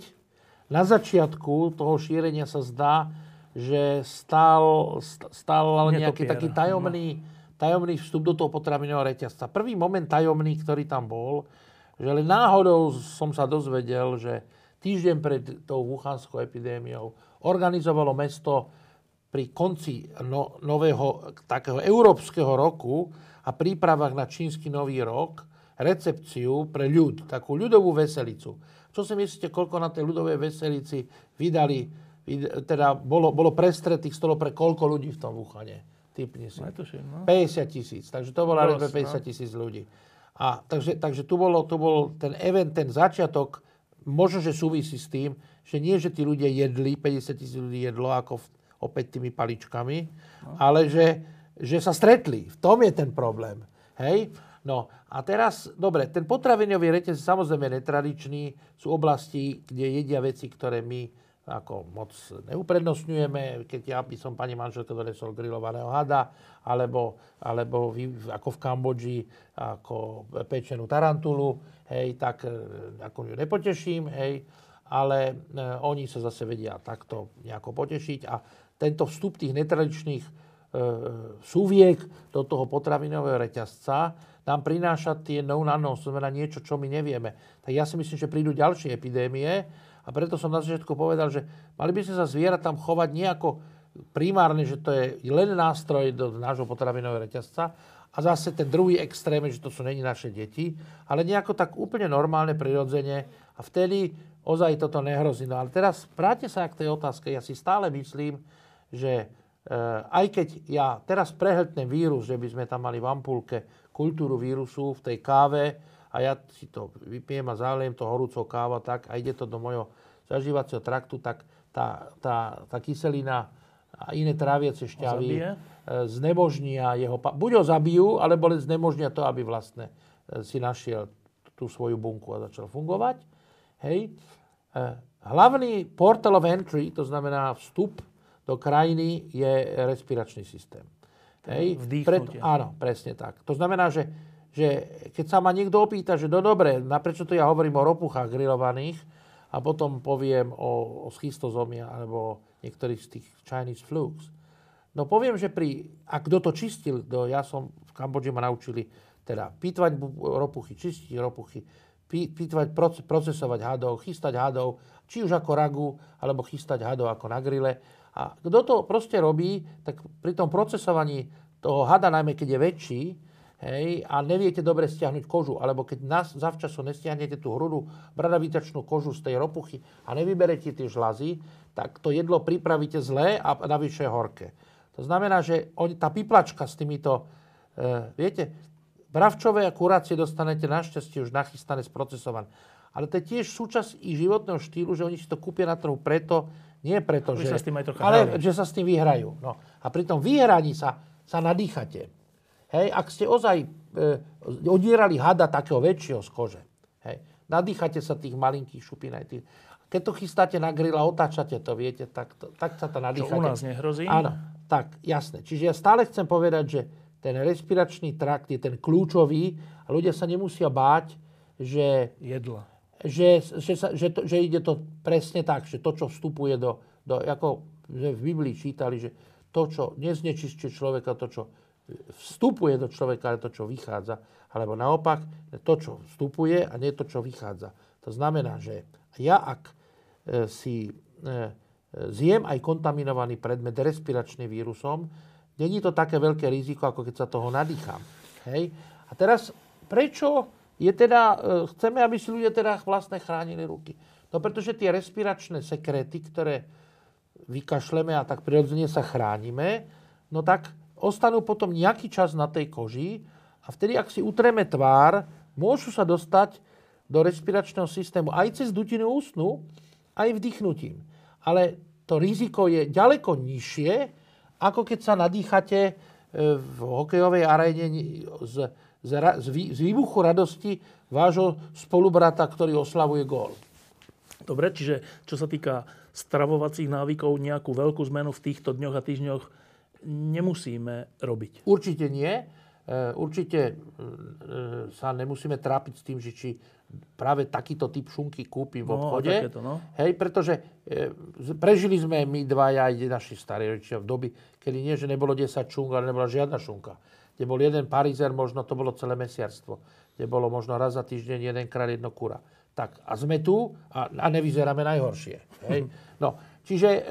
na začiatku toho šírenia sa zdá, že stál, stál nejaký taký tajomný, tajomný vstup do toho potravinového reťazca. Prvý moment tajomný, ktorý tam bol, že len náhodou som sa dozvedel, že týždeň pred tou wuhanskou epidémiou organizovalo mesto pri konci no, nového takého európskeho roku a prípravách na čínsky nový rok recepciu pre ľud, takú ľudovú veselicu čo si myslíte, koľko na tej ľudovej veselici vydali, teda bolo, bolo prestretých stolo pre koľko ľudí v tom Wuhane? Typni si. no. 50 tisíc. Takže to bola Dosť, 50 no. tisíc ľudí. A takže, takže tu, bolo, tu bol ten event, ten začiatok, možno, že súvisí s tým, že nie, že tí ľudia jedli, 50 tisíc ľudí jedlo ako v, opäť tými paličkami, no. ale že, že sa stretli. V tom je ten problém. Hej? No a teraz, dobre, ten potravinový reťaz samozrejme netradičný. Sú oblasti, kde jedia veci, ktoré my ako moc neuprednostňujeme, keď ja by som pani manželke donesol grillovaného hada, alebo, alebo ako v Kambodži, ako pečenú tarantulu, hej, tak e, ako ju nepoteším, hej, ale e, oni sa zase vedia takto nejako potešiť. A tento vstup tých netradičných e, súviek do toho potravinového reťazca nám prináša tie no na no, znamená niečo, čo my nevieme. Tak ja si myslím, že prídu ďalšie epidémie a preto som na začiatku povedal, že mali by sme sa zviera tam chovať nejako primárne, že to je len nástroj do nášho potravinového reťazca a zase ten druhý extrém, že to sú není naše deti, ale nejako tak úplne normálne, prirodzene a vtedy ozaj toto nehrozí. No ale teraz vráťte sa k tej otázke. Ja si stále myslím, že e, aj keď ja teraz prehltnem vírus, že by sme tam mali v ampulke kultúru vírusu v tej káve a ja si to vypijem a zaliem to horúcou káva tak a ide to do mojho zažívacieho traktu, tak tá, tá, tá kyselina a iné tráviace šťavy e, znemožnia jeho... Buď ho zabijú, alebo znemožnia to, aby vlastne e, si našiel tú svoju bunku a začal fungovať. Hej. E, hlavný portal of entry, to znamená vstup do krajiny, je respiračný systém. Hej, Pred, áno, presne tak. To znamená, že, že keď sa ma niekto opýta, že no dobre, prečo to ja hovorím o ropuchách grillovaných a potom poviem o, o schistozomia alebo niektorých z tých Chinese flukes, No poviem, že pri, a kto to čistil, do, ja som v Kambodži ma naučili teda pýtvať ropuchy, čistiť ropuchy, pýtvať, procesovať hadov, chystať hadov, či už ako ragu, alebo chystať hadov ako na grille. A kto to proste robí, tak pri tom procesovaní toho hada, najmä keď je väčší, hej, a neviete dobre stiahnuť kožu, alebo keď nás zavčasu nestiahnete tú hrudú bradavítačnú kožu z tej ropuchy a nevyberete tie žlazy, tak to jedlo pripravíte zlé a navyše horké. To znamená, že tá piplačka s týmito, e, viete, bravčové a kurácie dostanete našťastie už nachystané, sprocesované. Ale to je tiež súčasť ich životného štýlu, že oni si to kúpia na trhu preto, nie preto, že, sa s tým aj ale hrali. že sa s tým vyhrajú. No. A pri tom vyhraní sa, sa nadýchate. Hej, ak ste ozaj e, odierali hada takého väčšieho z kože, hej, nadýchate sa tých malinkých šupín aj tých, keď to chystáte na grill a otáčate to, viete, tak, to, tak sa to nadýchate. Čo u nás nehrozí? Áno, tak, jasné. Čiže ja stále chcem povedať, že ten respiračný trakt je ten kľúčový a ľudia sa nemusia báť, že... Jedla. Že, že, sa, že, to, že ide to presne tak, že to, čo vstupuje do... do ako v Biblii čítali, že to, čo neznečistuje človeka, to, čo vstupuje do človeka, ale to, čo vychádza. Alebo naopak, to, čo vstupuje a nie to, čo vychádza. To znamená, že ja ak e, si e, zjem aj kontaminovaný predmet respiračným vírusom, Není to také veľké riziko, ako keď sa toho nadýcham. Hej? A teraz, prečo je teda, e, chceme, aby si ľudia teda vlastne chránili ruky? No pretože tie respiračné sekréty, ktoré vykašleme a tak prirodzene sa chránime, no tak ostanú potom nejaký čas na tej koži a vtedy, ak si utreme tvár, môžu sa dostať do respiračného systému aj cez dutinu ústnu, aj vdychnutím. Ale to riziko je ďaleko nižšie, ako keď sa nadýchate e, v hokejovej aréne z, z, výbuchu radosti vášho spolubrata, ktorý oslavuje gól. Dobre, čiže čo sa týka stravovacích návykov, nejakú veľkú zmenu v týchto dňoch a týždňoch nemusíme robiť. Určite nie. E, určite e, sa nemusíme trápiť s tým, že či práve takýto typ šunky kúpim v no, obchode. No, takéto, no. Hej, pretože prežili sme my dvaja aj naši starí rodičia v doby, kedy nie, že nebolo 10 šunk, ale nebola žiadna šunka. Kde bol jeden parizer, možno to bolo celé mesiarstvo. Kde bolo možno raz za týždeň jedenkrát jedno kura. Tak a sme tu a, a nevyzeráme najhoršie. Hej. No, čiže e,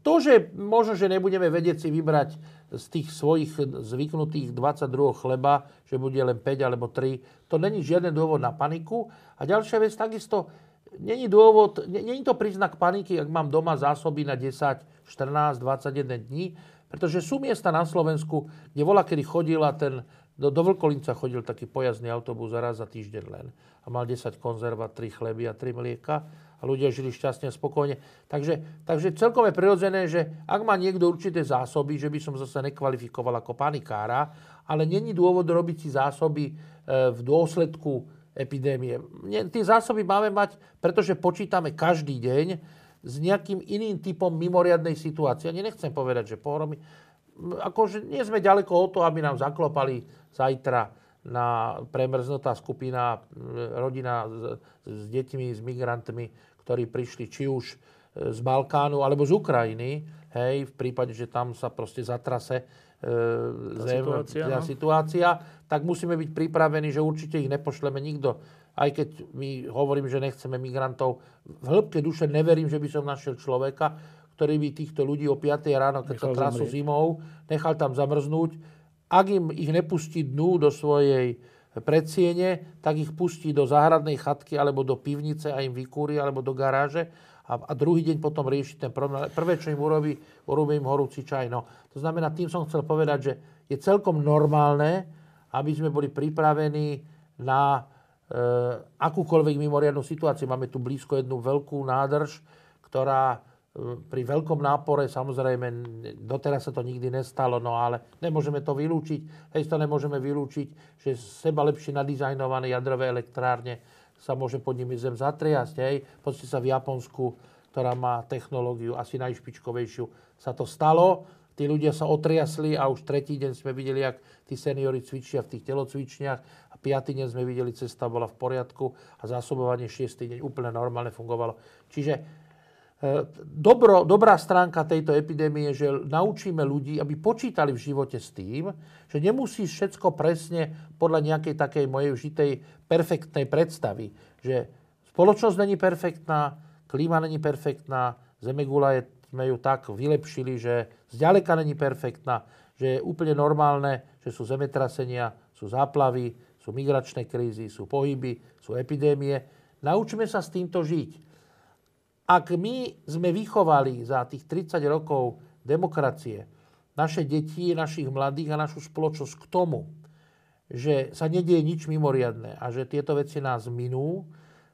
to, že možno, že nebudeme vedieť si vybrať z tých svojich zvyknutých 22 chleba, že bude len 5 alebo 3. To není žiaden dôvod na paniku. A ďalšia vec, takisto, není dôvod, není to príznak paniky, ak mám doma zásoby na 10, 14, 21 dní, pretože sú miesta na Slovensku, kde vola, kedy chodila ten, do, do Vlkolinca chodil taký pojazdný autobus raz za týždeň len a mal 10 konzerva, 3 chleby a 3 mlieka a ľudia žili šťastne a spokojne. Takže, takže celkom je prirodzené, že ak má niekto určité zásoby, že by som zase nekvalifikoval ako panikára, ale není dôvod robiť si zásoby e, v dôsledku epidémie. Tie zásoby máme mať, pretože počítame každý deň s nejakým iným typom mimoriadnej situácie. Ani nechcem povedať, že pohromy. Akože nie sme ďaleko o to, aby nám zaklopali zajtra na premrznutá skupina, rodina s, s deťmi, s migrantmi, ktorí prišli či už e, z Balkánu alebo z Ukrajiny, hej, v prípade, že tam sa proste zatrase e, zem, situácia, no. situácia, tak musíme byť pripravení, že určite ich nepošleme nikto. Aj keď my hovorím, že nechceme migrantov, v hĺbke duše neverím, že by som našiel človeka, ktorý by týchto ľudí o 5 ráno, keď nechal sa trasú zimou, nechal tam zamrznúť. Ak im ich nepustí dnu do svojej predsiene, tak ich pustí do záhradnej chatky alebo do pivnice a im vykúri alebo do garáže a, a druhý deň potom rieši ten problém. Prvé, čo im urobí, urobí im horúci čaj. No, to znamená, tým som chcel povedať, že je celkom normálne, aby sme boli pripravení na akúkoľvek mimoriadnú situáciu. Máme tu blízko jednu veľkú nádrž, ktorá pri veľkom nápore, samozrejme, doteraz sa to nikdy nestalo, no ale nemôžeme to vylúčiť. Hej, to nemôžeme vylúčiť, že seba lepšie nadizajnované jadrové elektrárne sa môže pod nimi zem zatriasť. Hej. Poďte sa v Japonsku, ktorá má technológiu asi najšpičkovejšiu, sa to stalo. Tí ľudia sa otriasli a už tretí deň sme videli, jak tí seniory cvičia v tých telocvičniach piatý deň sme videli, cesta bola v poriadku a zásobovanie šiestý deň úplne normálne fungovalo. Čiže dobro, dobrá stránka tejto epidémie je, že naučíme ľudí, aby počítali v živote s tým, že nemusíš všetko presne podľa nejakej takej mojej užitej perfektnej predstavy. Že spoločnosť není perfektná, klíma není perfektná, zemegula je, sme ju tak vylepšili, že zďaleka není perfektná, že je úplne normálne, že sú zemetrasenia, sú záplavy, sú migračné krízy, sú pohyby, sú epidémie. Naučme sa s týmto žiť. Ak my sme vychovali za tých 30 rokov demokracie naše deti, našich mladých a našu spoločnosť k tomu, že sa nedieje nič mimoriadné a že tieto veci nás minú,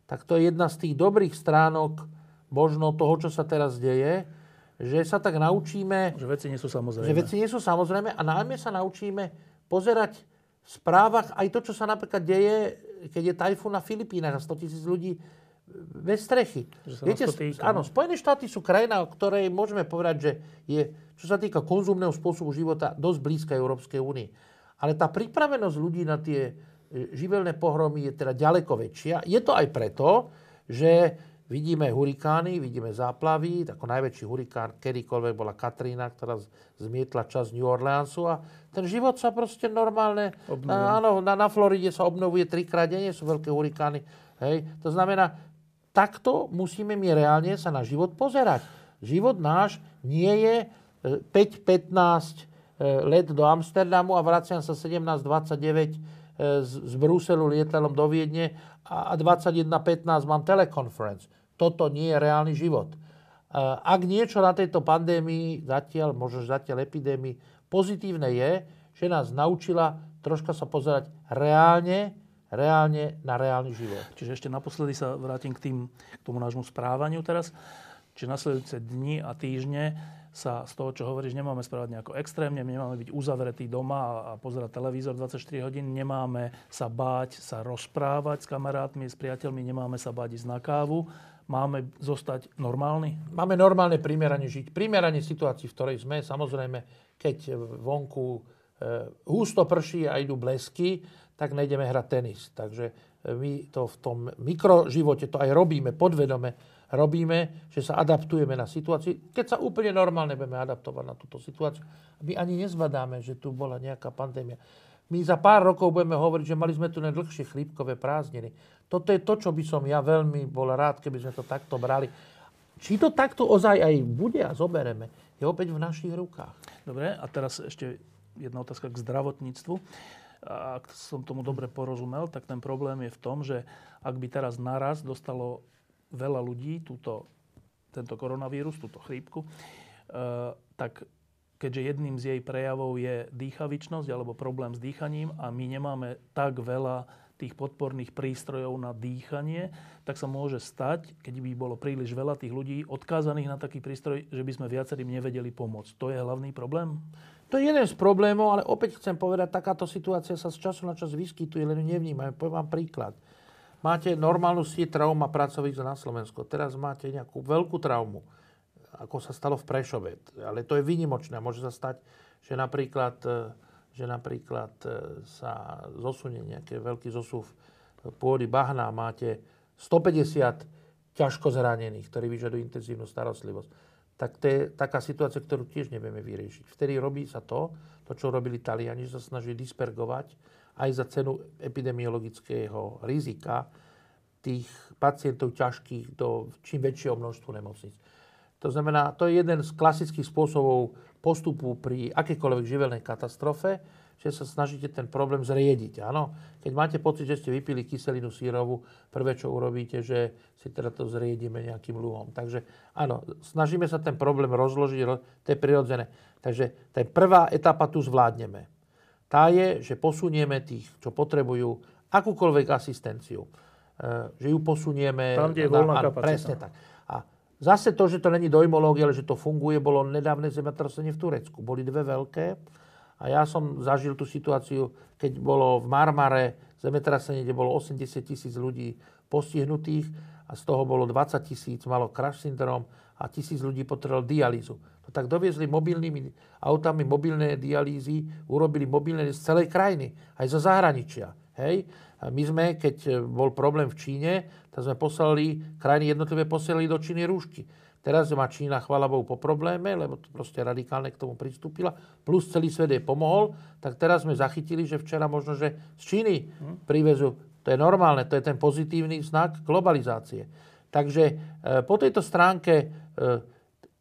tak to je jedna z tých dobrých stránok možno toho, čo sa teraz deje, že sa tak naučíme... Že veci nie sú samozrejme. Že veci nie sú samozrejme a najmä sa naučíme pozerať v správach aj to, čo sa napríklad deje, keď je tajfún na Filipínach a 100 tisíc ľudí bez strechy. Viete, týka, áno, no? Spojené štáty sú krajina, o ktorej môžeme povedať, že je, čo sa týka konzumného spôsobu života, dosť blízka Európskej únii. Ale tá pripravenosť ľudí na tie e, živelné pohromy je teda ďaleko väčšia. Je to aj preto, že vidíme hurikány, vidíme záplavy. Ako najväčší hurikán kedykoľvek bola Katrína, ktorá zmietla časť New Orleansu a ten život sa proste normálne... Na, áno, na, na Floride sa obnovuje trikrát denne, sú veľké hurikány. Hej. To znamená, takto musíme my reálne sa na život pozerať. Život náš nie je 5-15 e, e, let do Amsterdamu a vraciam sa 17-29 e, z Bruselu lietadlom do Viedne a 21.15 mám telekonferenc. Toto nie je reálny život. Ak niečo na tejto pandémii, zatiaľ, možno zatiaľ epidémii, pozitívne je, že nás naučila troška sa pozerať reálne reálne na reálny život. Čiže ešte naposledy sa vrátim k, tým, k tomu nášmu správaniu teraz. Čiže nasledujúce dni a týždne sa z toho, čo hovoríš, nemáme správať nejako extrémne, nemáme byť uzavretí doma a pozerať televízor 24 hodín, nemáme sa báť, sa rozprávať s kamarátmi, s priateľmi, nemáme sa báť ísť na kávu, máme zostať normálni? Máme normálne primerane žiť. Primerane situácii, v ktorej sme, samozrejme, keď vonku e, husto prší a idú blesky, tak nejdeme hrať tenis. Takže e, my to v tom mikroživote to aj robíme, podvedome robíme, že sa adaptujeme na situáciu. Keď sa úplne normálne budeme adaptovať na túto situáciu, my ani nezbadáme, že tu bola nejaká pandémia. My za pár rokov budeme hovoriť, že mali sme tu najdlhšie chrípkové prázdniny. Toto je to, čo by som ja veľmi bol rád, keby sme to takto brali. Či to takto ozaj aj bude a zobereme, je opäť v našich rukách. Dobre, a teraz ešte jedna otázka k zdravotníctvu ak som tomu dobre porozumel, tak ten problém je v tom, že ak by teraz naraz dostalo veľa ľudí túto, tento koronavírus, túto chrípku, e, tak keďže jedným z jej prejavov je dýchavičnosť alebo problém s dýchaním a my nemáme tak veľa tých podporných prístrojov na dýchanie, tak sa môže stať, keď by bolo príliš veľa tých ľudí odkázaných na taký prístroj, že by sme viacerým nevedeli pomôcť. To je hlavný problém? To je jeden z problémov, ale opäť chcem povedať, takáto situácia sa z času na čas vyskytuje, len nevnímame. Poviem vám príklad. Máte normálnu sieť trauma pracových na Slovensku. Teraz máte nejakú veľkú traumu, ako sa stalo v Prešove. Ale to je vynimočné. Môže sa stať, že napríklad, e, že napríklad e, sa zosunie nejaký veľký zosuv pôdy bahna. Máte 150 ťažko zranených, ktorí vyžadujú intenzívnu starostlivosť tak to je taká situácia, ktorú tiež nevieme vyriešiť. Vtedy robí sa to, to, čo robili Taliani, že sa snaží dispergovať aj za cenu epidemiologického rizika tých pacientov ťažkých do čím väčšieho množstvu nemocníc. To znamená, to je jeden z klasických spôsobov postupu pri akékoľvek živelnej katastrofe, že sa snažíte ten problém zriediť. Áno? Keď máte pocit, že ste vypili kyselinu sírovú, prvé, čo urobíte, že si teda to zriedíme nejakým luhom. Takže áno, snažíme sa ten problém rozložiť, to je prirodzené. Takže tá prvá etapa tu zvládneme. Tá je, že posunieme tých, čo potrebujú akúkoľvek asistenciu. E, že ju posunieme... Tam, kde je voľná kapacita. Presne tak. Zase to, že to není dojmológia, ale že to funguje, bolo nedávne zemetrasenie v Turecku. Boli dve veľké a ja som zažil tú situáciu, keď bolo v Marmare zemetrasenie, kde bolo 80 tisíc ľudí postihnutých a z toho bolo 20 tisíc, malo crash syndrom a tisíc ľudí potrebovalo dialýzu. To tak doviezli mobilnými autami mobilné dialýzy, urobili mobilné z celej krajiny, aj zo zahraničia. Hej? My sme, keď bol problém v Číne, tak sme poslali, krajiny jednotlivé posielali do Číny rúšky. Teraz má Čína, chvála Bohu, po probléme, lebo to proste radikálne k tomu pristúpila, plus celý svet jej pomohol, tak teraz sme zachytili, že včera možno, že z Číny privezú. To je normálne, to je ten pozitívny znak globalizácie. Takže e, po tejto stránke e,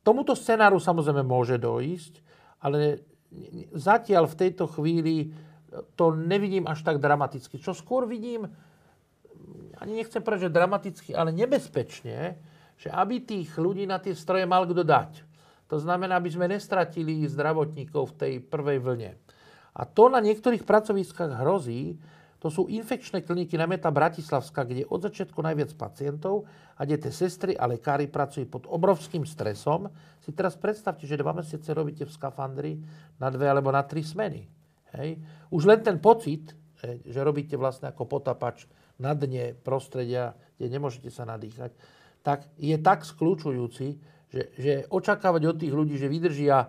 tomuto scenáru samozrejme môže dojsť, ale zatiaľ v tejto chvíli to nevidím až tak dramaticky. Čo skôr vidím, ani nechcem povedať, že dramaticky, ale nebezpečne, že aby tých ľudí na tie stroje mal kto dať. To znamená, aby sme nestratili zdravotníkov v tej prvej vlne. A to na niektorých pracoviskách hrozí, to sú infekčné kliniky, najmä tá Bratislavská, kde od začiatku najviac pacientov a kde tie sestry a lekári pracujú pod obrovským stresom. Si teraz predstavte, že dva mesiace robíte v skafandri na dve alebo na tri smeny. Hej. Už len ten pocit, že robíte vlastne ako potapač na dne prostredia, kde nemôžete sa nadýchať, tak je tak skľúčujúci, že, že očakávať od tých ľudí, že vydržia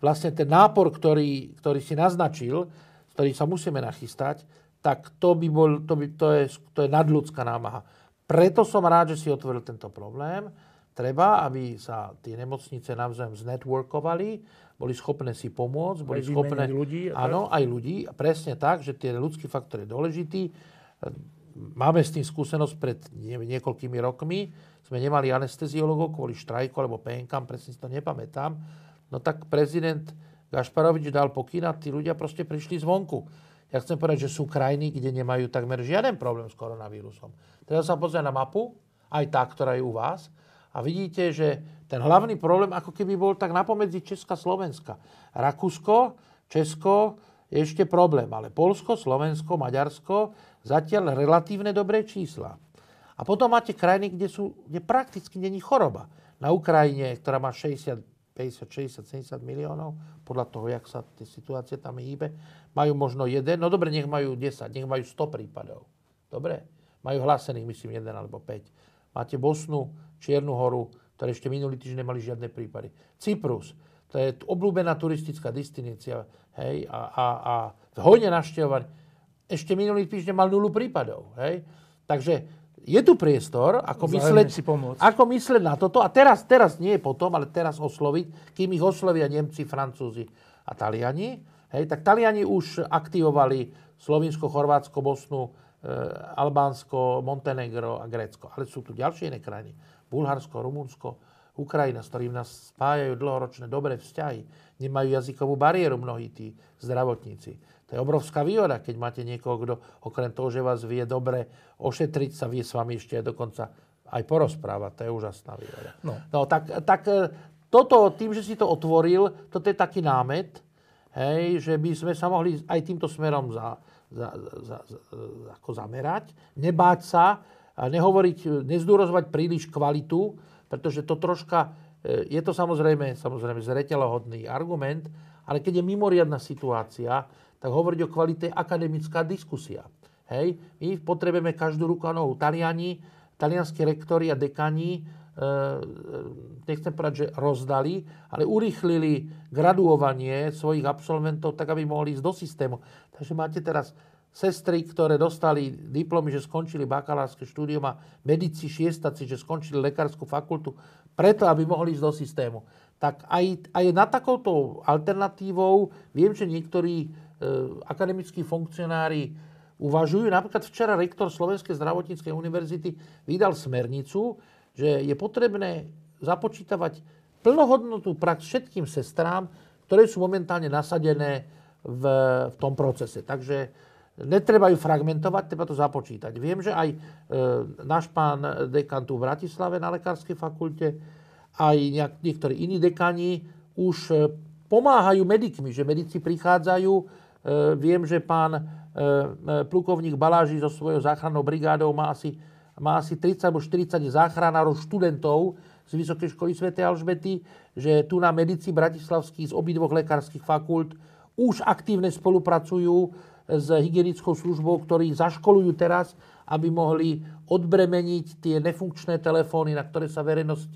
vlastne ten nápor, ktorý, ktorý si naznačil, ktorý sa musíme nachystať, tak to, by bol, to, by, to, je, to je nadľudská námaha. Preto som rád, že si otvoril tento problém. Treba, aby sa tie nemocnice navzájom znetworkovali, boli schopné si pomôcť, boli aj schopné... ľudí. Áno, aj ľudí. Presne tak, že ten ľudský faktor je dôležitý. Máme s tým skúsenosť pred niekoľkými rokmi, sme nemali anesteziologov kvôli štrajku alebo PNK, presne si to nepamätám, no tak prezident Gašparovič dal pokyn a tí ľudia proste prišli zvonku. Ja chcem povedať, že sú krajiny, kde nemajú takmer žiaden problém s koronavírusom. Teraz sa pozrie na mapu, aj tá, ktorá je u vás, a vidíte, že ten hlavný problém ako keby bol tak napomedzi Česka a Slovenska. Rakúsko, Česko je ešte problém, ale Polsko, Slovensko, Maďarsko zatiaľ relatívne dobré čísla. A potom máte krajiny, kde, sú, kde prakticky není choroba. Na Ukrajine, ktorá má 60, 50, 60, 70 miliónov, podľa toho, jak sa tie situácie tam hýbe, majú možno jeden, no dobre, nech majú 10, nech majú 100 prípadov. Dobre? Majú hlásených, myslím, jeden alebo 5. Máte Bosnu, Čiernu horu, ktoré ešte minulý týždeň nemali žiadne prípady. Cyprus, to je obľúbená turistická destinícia, hej, a, a, a hojne naštevovať. Ešte minulý týždeň mal nulu prípadov, hej. Takže je tu priestor, ako mysleť, si pomôcť. ako mysleť na toto. A teraz, teraz nie je potom, ale teraz osloviť, kým ich oslovia Nemci, Francúzi a Taliani. Hej, tak Taliani už aktivovali Slovinsko, Chorvátsko, Bosnu, Albánsko, Montenegro a Grécko. Ale sú tu ďalšie iné krajiny. Bulharsko, Rumunsko, Ukrajina, s ktorým nás spájajú dlhoročné dobré vzťahy. Nemajú jazykovú bariéru mnohí tí zdravotníci. To je obrovská výhoda, keď máte niekoho, kto okrem toho, že vás vie dobre ošetriť, sa vie s vami ešte dokonca aj porozprávať. To je úžasná výhoda. No, no tak, tak e, toto, tým, že si to otvoril, toto je taký námet, hej, že by sme sa mohli aj týmto smerom za, za, za, za, ako zamerať, nebáť sa, a nehovoriť, nezdôrazovať príliš kvalitu, pretože to troška, e, je to samozrejme, samozrejme zreteľohodný argument, ale keď je mimoriadná situácia, tak hovoriť o kvalite akademická diskusia. Hej? My potrebujeme každú ruku a nohu. Taliani, talianskí rektori a dekani, nechcem povedať, že rozdali, ale urýchlili graduovanie svojich absolventov tak, aby mohli ísť do systému. Takže máte teraz sestry, ktoré dostali diplomy, že skončili bakalárske štúdium a medici šiestaci, že skončili lekárskú fakultu, preto, aby mohli ísť do systému. Tak aj, aj na takouto alternatívou viem, že niektorí E, akademickí funkcionári uvažujú. Napríklad včera rektor Slovenskej zdravotníckej univerzity vydal smernicu, že je potrebné započítavať plnohodnotnú prax všetkým sestrám, ktoré sú momentálne nasadené v, v tom procese. Takže netreba ju fragmentovať, treba to započítať. Viem, že aj e, náš pán dekan tu v Bratislave na Lekárskej fakulte, aj nejak, niektorí iní dekani už e, pomáhajú medikmi, že medici prichádzajú E, viem, že pán e, e, plukovník Baláži so svojou záchrannou brigádou má asi, má asi 30 alebo 40 záchranárov študentov z Vysokej školy Sv. Alžbety, že tu na medici bratislavských z obidvoch lekárskych fakult už aktívne spolupracujú s hygienickou službou, ktorí zaškolujú teraz, aby mohli odbremeniť tie nefunkčné telefóny, na ktoré sa verejnosť...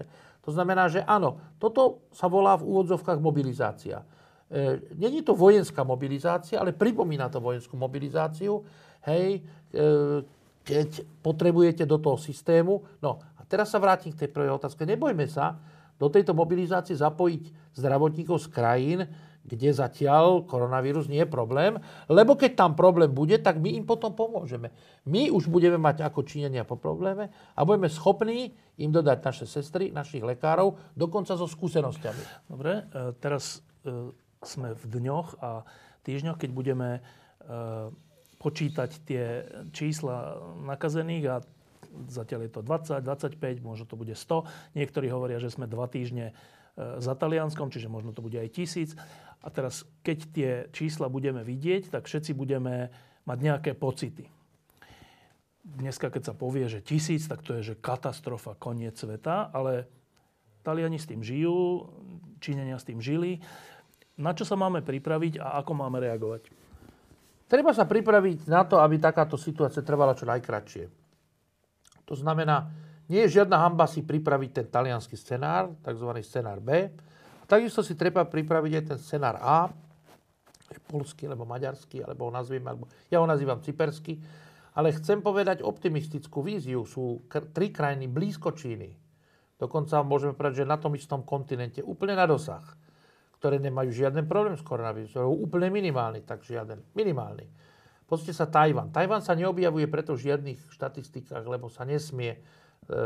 To znamená, že áno, toto sa volá v úvodzovkách mobilizácia. E, není to vojenská mobilizácia, ale pripomína to vojenskú mobilizáciu. hej, e, keď potrebujete do toho systému. No a teraz sa vrátim k tej prvej otázke. Nebojme sa do tejto mobilizácie zapojiť zdravotníkov z krajín, kde zatiaľ koronavírus nie je problém, lebo keď tam problém bude, tak my im potom pomôžeme. My už budeme mať ako činenia po probléme a budeme schopní im dodať naše sestry, našich lekárov, dokonca so skúsenosťami. Dobre, e, teraz e, sme v dňoch a týždňoch, keď budeme e, počítať tie čísla nakazených a zatiaľ je to 20, 25, možno to bude 100. Niektorí hovoria, že sme dva týždne za Talianskom, čiže možno to bude aj tisíc. A teraz, keď tie čísla budeme vidieť, tak všetci budeme mať nejaké pocity. Dneska, keď sa povie, že tisíc, tak to je, že katastrofa, koniec sveta, ale Taliani s tým žijú, Číňania s tým žili. Na čo sa máme pripraviť a ako máme reagovať? Treba sa pripraviť na to, aby takáto situácia trvala čo najkratšie. To znamená, nie je žiadna hamba si pripraviť ten talianský scenár, tzv. scenár B, Takisto si treba pripraviť aj ten scenár A, polský, alebo maďarský, alebo ho nazviem, alebo ja ho nazývam cyperský, ale chcem povedať optimistickú víziu. Sú tri krajiny blízko Číny. Dokonca môžeme povedať, že na tom istom kontinente úplne na dosah, ktoré nemajú žiaden problém s koronavírusom. Úplne minimálny, tak žiaden. Minimálny. Pozrite sa Tajvan. Tajvan sa neobjavuje preto v žiadnych štatistikách, lebo sa nesmie E,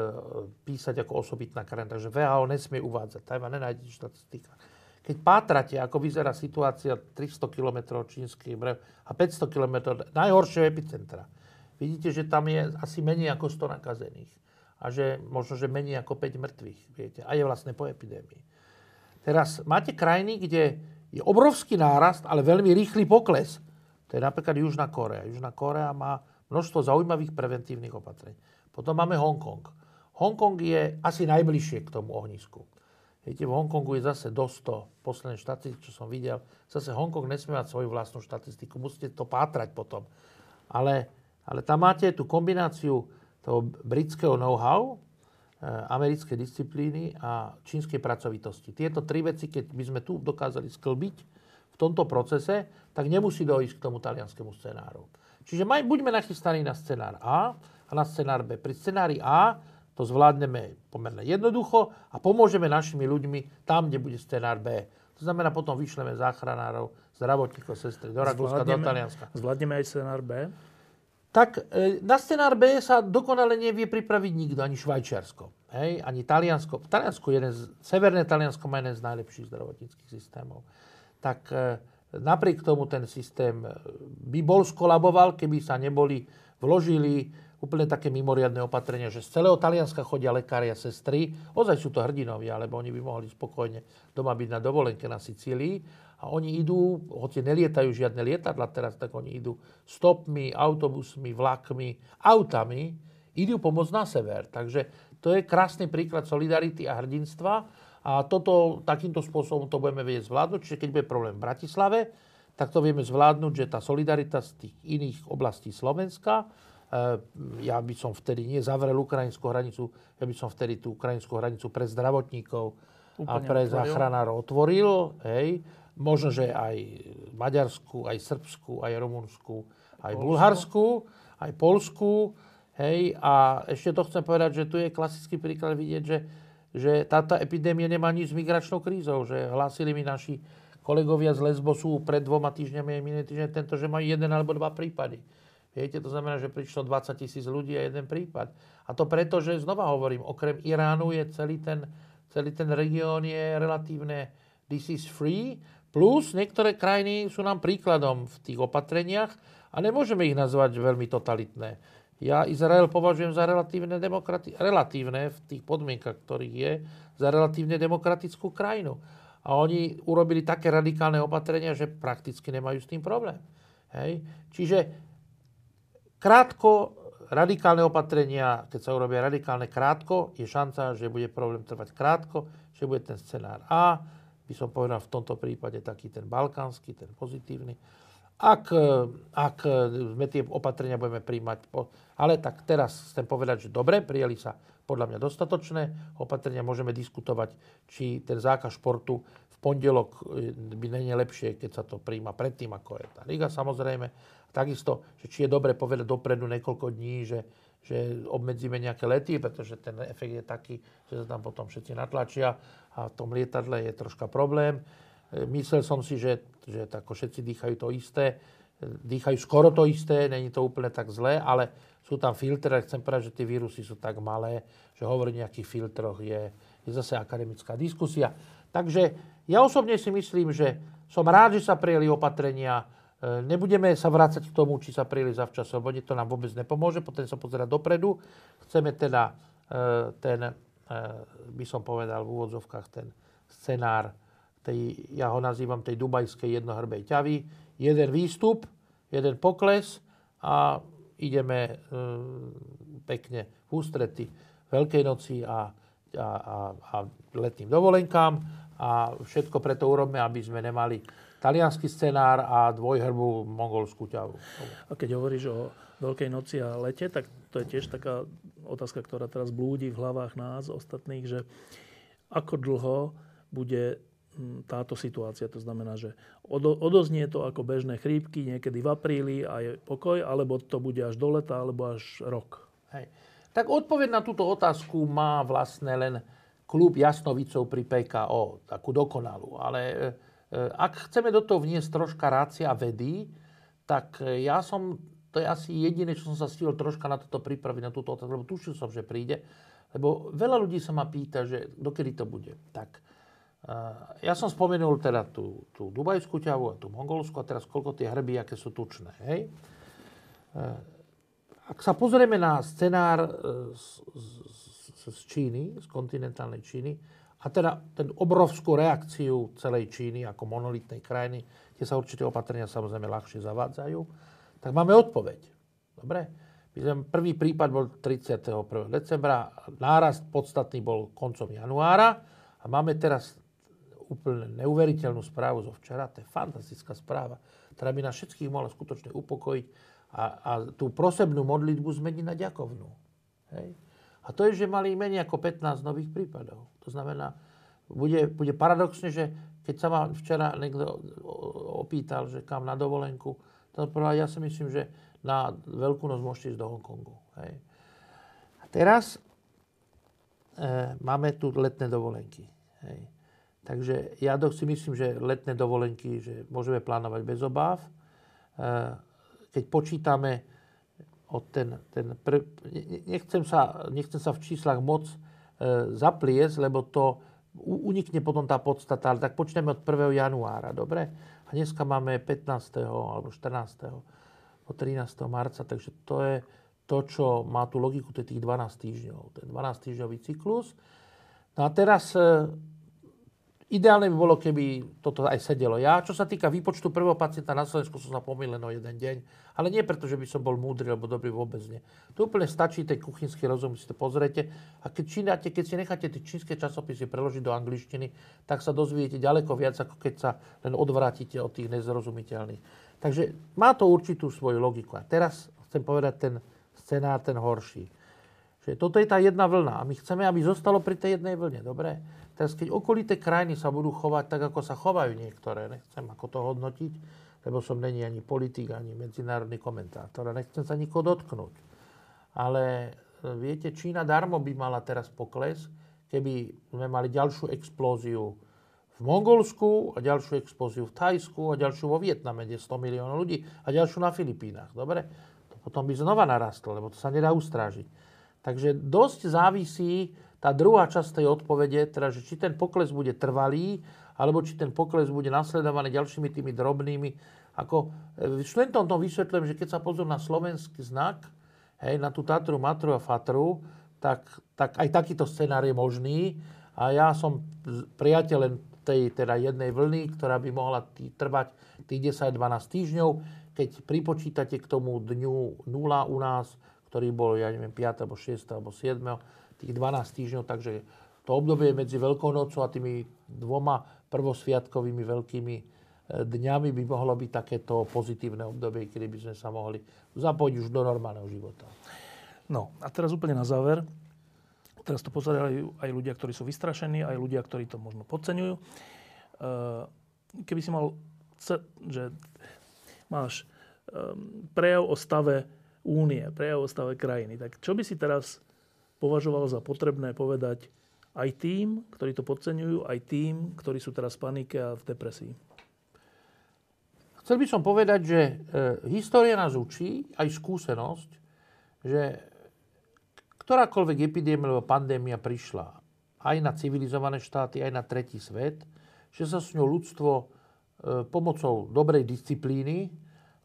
písať ako osobitná krajina. Takže VHO nesmie uvádzať. Tajvan nenájde štatistika. Keď pátrate, ako vyzerá situácia 300 km čínskych brev a 500 km najhoršieho epicentra, vidíte, že tam je asi menej ako 100 nakazených. A že možno, že menej ako 5 mŕtvych. Viete, a je vlastne po epidémii. Teraz máte krajiny, kde je obrovský nárast, ale veľmi rýchly pokles. To je napríklad Južná Korea. Južná Korea má množstvo zaujímavých preventívnych opatrení. Potom máme Hongkong. Hongkong je asi najbližšie k tomu ohnisku. Viete, v Hongkongu je zase dosť to, posledné štatistiky, čo som videl, zase Hongkong nesmie mať svoju vlastnú štatistiku, musíte to pátrať potom. Ale, ale tam máte tú kombináciu toho britského know-how, e, americkej disciplíny a čínskej pracovitosti. Tieto tri veci, keď by sme tu dokázali sklbiť v tomto procese, tak nemusí dojsť k tomu talianskému scenáru. Čiže maj, buďme nachystaní na scenár A, a na scenár B. Pri scenári A to zvládneme pomerne jednoducho a pomôžeme našimi ľuďmi tam, kde bude scenár B. To znamená, potom vyšleme záchranárov, zdravotníkov, sestry do Rakúska, do Talianska. Zvládneme aj scenár B? Tak e, na scenár B sa dokonale nevie pripraviť nikto, ani Švajčiarsko, hej, ani Taliansko. V Taliansku jeden z, Severné Taliansko má jeden z najlepších zdravotníckých systémov. Tak e, napriek tomu ten systém e, by bol skolaboval, keby sa neboli vložili úplne také mimoriadne opatrenia, že z celého Talianska chodia lekári a sestry. Ozaj sú to hrdinovia, alebo oni by mohli spokojne doma byť na dovolenke na Sicílii. A oni idú, hoci nelietajú žiadne lietadla teraz, tak oni idú stopmi, autobusmi, vlakmi, autami, idú pomôcť na sever. Takže to je krásny príklad solidarity a hrdinstva. A toto, takýmto spôsobom to budeme vedieť zvládnuť. Čiže keď bude problém v Bratislave, tak to vieme zvládnuť, že tá solidarita z tých iných oblastí Slovenska Eh, ja by som vtedy nie zavrel ukrajinskú hranicu, ja by som vtedy tú ukrajinskú hranicu pre zdravotníkov Úplne a pre otvoril. záchranárov otvoril. Hej. Možno, že aj Maďarsku, aj Srbsku, aj Rumunsku, aj. Bulharsku, aj Polsku. Hej. A ešte to chcem povedať, že tu je klasický príklad vidieť, že, že táto epidémia nemá nič s migračnou krízou. Že hlásili mi naši kolegovia z Lesbosu pred dvoma týždňami aj minulý týždeň tento, že majú jeden alebo dva prípady. Viete, to znamená, že prišlo 20 tisíc ľudí a jeden prípad. A to preto, že znova hovorím, okrem Iránu je celý ten, celý ten región je relatívne disease free, plus niektoré krajiny sú nám príkladom v tých opatreniach a nemôžeme ich nazvať veľmi totalitné. Ja Izrael považujem za relatívne, demokrati- relatívne v tých podmienkach, ktorých je, za relatívne demokratickú krajinu. A oni urobili také radikálne opatrenia, že prakticky nemajú s tým problém. Hej? Čiže Krátko, radikálne opatrenia, keď sa urobia radikálne krátko, je šanca, že bude problém trvať krátko, že bude ten scenár A, by som povedal v tomto prípade taký ten balkánsky, ten pozitívny. Ak, ak sme tie opatrenia budeme príjmať, ale tak teraz chcem povedať, že dobre, prijeli sa podľa mňa dostatočné opatrenia, môžeme diskutovať, či ten zákaz športu v pondelok by nie je lepšie, keď sa to príjma predtým, ako je tá liga samozrejme. Takisto, že či je dobre povedať dopredu niekoľko dní, že, že obmedzíme nejaké lety, pretože ten efekt je taký, že sa tam potom všetci natlačia a v tom lietadle je troška problém. Myslel som si, že, že tako všetci dýchajú to isté. Dýchajú skoro to isté, není to úplne tak zlé, ale sú tam filtre, chcem povedať, že tie vírusy sú tak malé, že hovoriť o nejakých filtroch je, je zase akademická diskusia. Takže ja osobne si myslím, že som rád, že sa prijeli opatrenia. E, nebudeme sa vrácať k tomu, či sa prijeli zavčas, lebo to nám vôbec nepomôže, potom sa pozerať dopredu. Chceme teda e, ten, e, by som povedal v úvodzovkách, ten scenár, tej, ja ho nazývam tej dubajskej jednohrbej ťavy. Jeden výstup, jeden pokles a ideme pekne v ústrety Veľkej noci a, a, a, a letným dovolenkám a všetko preto urobme, aby sme nemali talianský scenár a dvojhrbu mongolskú ťavu. A keď hovoríš o Veľkej noci a lete, tak to je tiež taká otázka, ktorá teraz blúdi v hlavách nás ostatných, že ako dlho bude hm, táto situácia. To znamená, že odoznie to ako bežné chrípky niekedy v apríli a je pokoj, alebo to bude až do leta, alebo až rok. Hej. Tak odpoveď na túto otázku má vlastne len klub Jasnovicov pri PKO, takú dokonalú. Ale e, ak chceme do toho vniesť troška rácia vedy, tak e, ja som, to je asi jediné, čo som sa stihol troška na toto pripraviť, na túto otázku, lebo tušil som, že príde. Lebo veľa ľudí sa ma pýta, že dokedy to bude. Tak ja som spomenul teda tú, tú Dubajskú ťavu a tú Mongolsku a teraz koľko tie hrby, aké sú tučné. Hej? Ak sa pozrieme na scenár z, z, z Číny, z kontinentálnej Číny, a teda ten obrovskú reakciu celej Číny ako monolitnej krajiny, kde sa určité opatrenia samozrejme ľahšie zavádzajú, tak máme odpoveď. Dobre? Prvý prípad bol 31. decembra, nárast podstatný bol koncom januára a máme teraz úplne neuveriteľnú správu zo včera, to je fantastická správa, ktorá by nás všetkých mohla skutočne upokojiť a, a tú prosebnú modlitbu zmeniť na ďakovnú. Hej. A to je, že mali menej ako 15 nových prípadov. To znamená, bude, bude paradoxne, že keď sa ma včera niekto opýtal, že kam na dovolenku, prvá, ja si myslím, že na Veľkú noc môžete ísť do Hongkongu. Hej. A teraz e, máme tu letné dovolenky. Hej. Takže ja si myslím, že letné dovolenky že môžeme plánovať bez obáv. E, keď počítame od ten, ten pr... nechcem, sa, nechcem sa v číslach moc e, zapliesť, lebo to unikne potom tá podstata, ale tak počneme od 1. januára, dobre? A dneska máme 15. alebo 14. po 13. marca, takže to je to, čo má tú logiku, to je tých 12 týždňov, ten 12 týždňový cyklus. No a teraz e, Ideálne by bolo, keby toto aj sedelo. Ja, čo sa týka výpočtu prvého pacienta na Slovensku, som sa pomýlil o jeden deň. Ale nie preto, že by som bol múdry alebo dobrý, vôbec nie. To úplne stačí, ten kuchynský rozum, si to pozriete. A keď, čínate, keď si necháte tie čínske časopisy preložiť do angličtiny, tak sa dozviete ďaleko viac, ako keď sa len odvrátite od tých nezrozumiteľných. Takže má to určitú svoju logiku. A teraz chcem povedať ten scenár, ten horší. Že toto je tá jedna vlna a my chceme, aby zostalo pri tej jednej vlne. Dobre? Teraz keď okolité krajiny sa budú chovať tak, ako sa chovajú niektoré, nechcem ako to hodnotiť, lebo som není ani politik, ani medzinárodný komentátor a nechcem sa nikoho dotknúť. Ale e, viete, Čína darmo by mala teraz pokles, keby sme mali ďalšiu explóziu v Mongolsku a ďalšiu explóziu v Thajsku a ďalšiu vo Vietname, kde 100 miliónov ľudí a ďalšiu na Filipínach. Dobre? To potom by znova narastlo, lebo to sa nedá ustrážiť. Takže dosť závisí tá druhá časť tej odpovede, teda, že či ten pokles bude trvalý, alebo či ten pokles bude nasledovaný ďalšími tými drobnými. Ako v študentom tom vysvetľujem, že keď sa pozrú na slovenský znak, hej, na tú Tatru, Matru a Fatru, tak, tak aj takýto scenár je možný. A ja som priateľ len tej teda jednej vlny, ktorá by mohla tý, trvať tých 10-12 týždňov. Keď pripočítate k tomu dňu 0 u nás, ktorý bol, ja neviem, 5. alebo 6. alebo 7 tých 12 týždňov, takže to obdobie medzi Veľkou nocou a tými dvoma prvosviatkovými veľkými e, dňami by mohlo byť takéto pozitívne obdobie, kedy by sme sa mohli zapojiť už do normálneho života. No a teraz úplne na záver. Teraz to pozerajú aj ľudia, ktorí sú vystrašení, aj ľudia, ktorí to možno podceňujú. keby si mal, že máš ehm, prejav o stave únie, prejav o stave krajiny, tak čo by si teraz považoval za potrebné povedať aj tým, ktorí to podceňujú, aj tým, ktorí sú teraz v panike a v depresii? Chcel by som povedať, že e, história nás učí, aj skúsenosť, že ktorákoľvek epidémia alebo pandémia prišla aj na civilizované štáty, aj na tretí svet, že sa s ňou ľudstvo e, pomocou dobrej disciplíny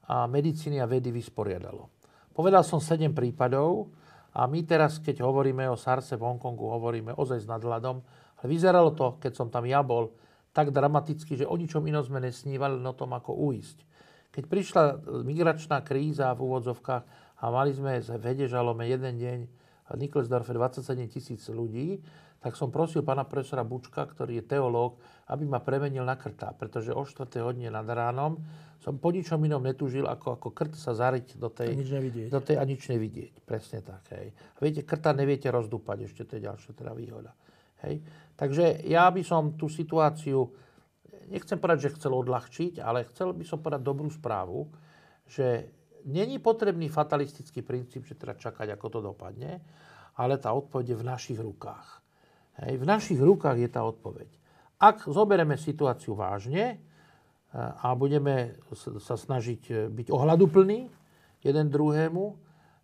a medicíny a vedy vysporiadalo. Povedal som 7 prípadov a my teraz, keď hovoríme o SARSE v Hongkongu, hovoríme ozaj s nadhľadom. Vyzeralo to, keď som tam ja bol, tak dramaticky, že o ničom inom sme nesnívali, o tom, ako uísť. Keď prišla migračná kríza v úvodzovkách a mali sme v Hedežalome jeden deň v Niklesdorfe 27 tisíc ľudí, tak som prosil pána profesora Bučka, ktorý je teológ, aby ma premenil na krta, pretože o 4. hodine nad ránom som po ničom inom netúžil, ako, ako krt sa zariť do tej... A nič nevidieť. Do tej a nič nevidieť. Presne tak. Hej. A viete, krta neviete rozdúpať, ešte to je ďalšia teda výhoda. Hej. Takže ja by som tú situáciu, nechcem povedať, že chcel odľahčiť, ale chcel by som povedať dobrú správu, že není potrebný fatalistický princíp, že teda čakať, ako to dopadne, ale tá odpoveď je v našich rukách. Hej. V našich rukách je tá odpoveď. Ak zoberieme situáciu vážne, a budeme sa snažiť e, byť ohľaduplní jeden druhému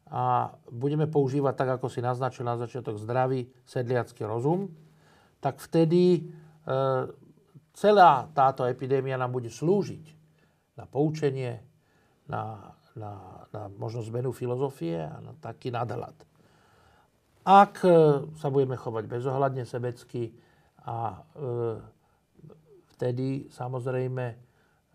a budeme používať tak, ako si naznačil na začiatok, zdravý sedliacký rozum, tak vtedy e, celá táto epidémia nám bude slúžiť na poučenie, na, na, na možno zmenu filozofie a na taký nadhľad. Ak e, sa budeme chovať bezohľadne sebecky a vtedy samozrejme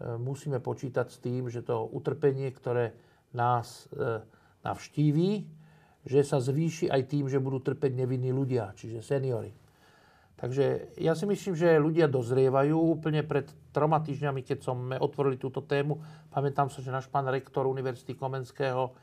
E, musíme počítať s tým, že to utrpenie, ktoré nás e, navštíví, že sa zvýši aj tým, že budú trpeť nevinní ľudia, čiže seniory. Takže ja si myslím, že ľudia dozrievajú. Úplne pred troma týždňami, keď sme otvorili túto tému, pamätám sa, že náš pán rektor Univerzity Komenského,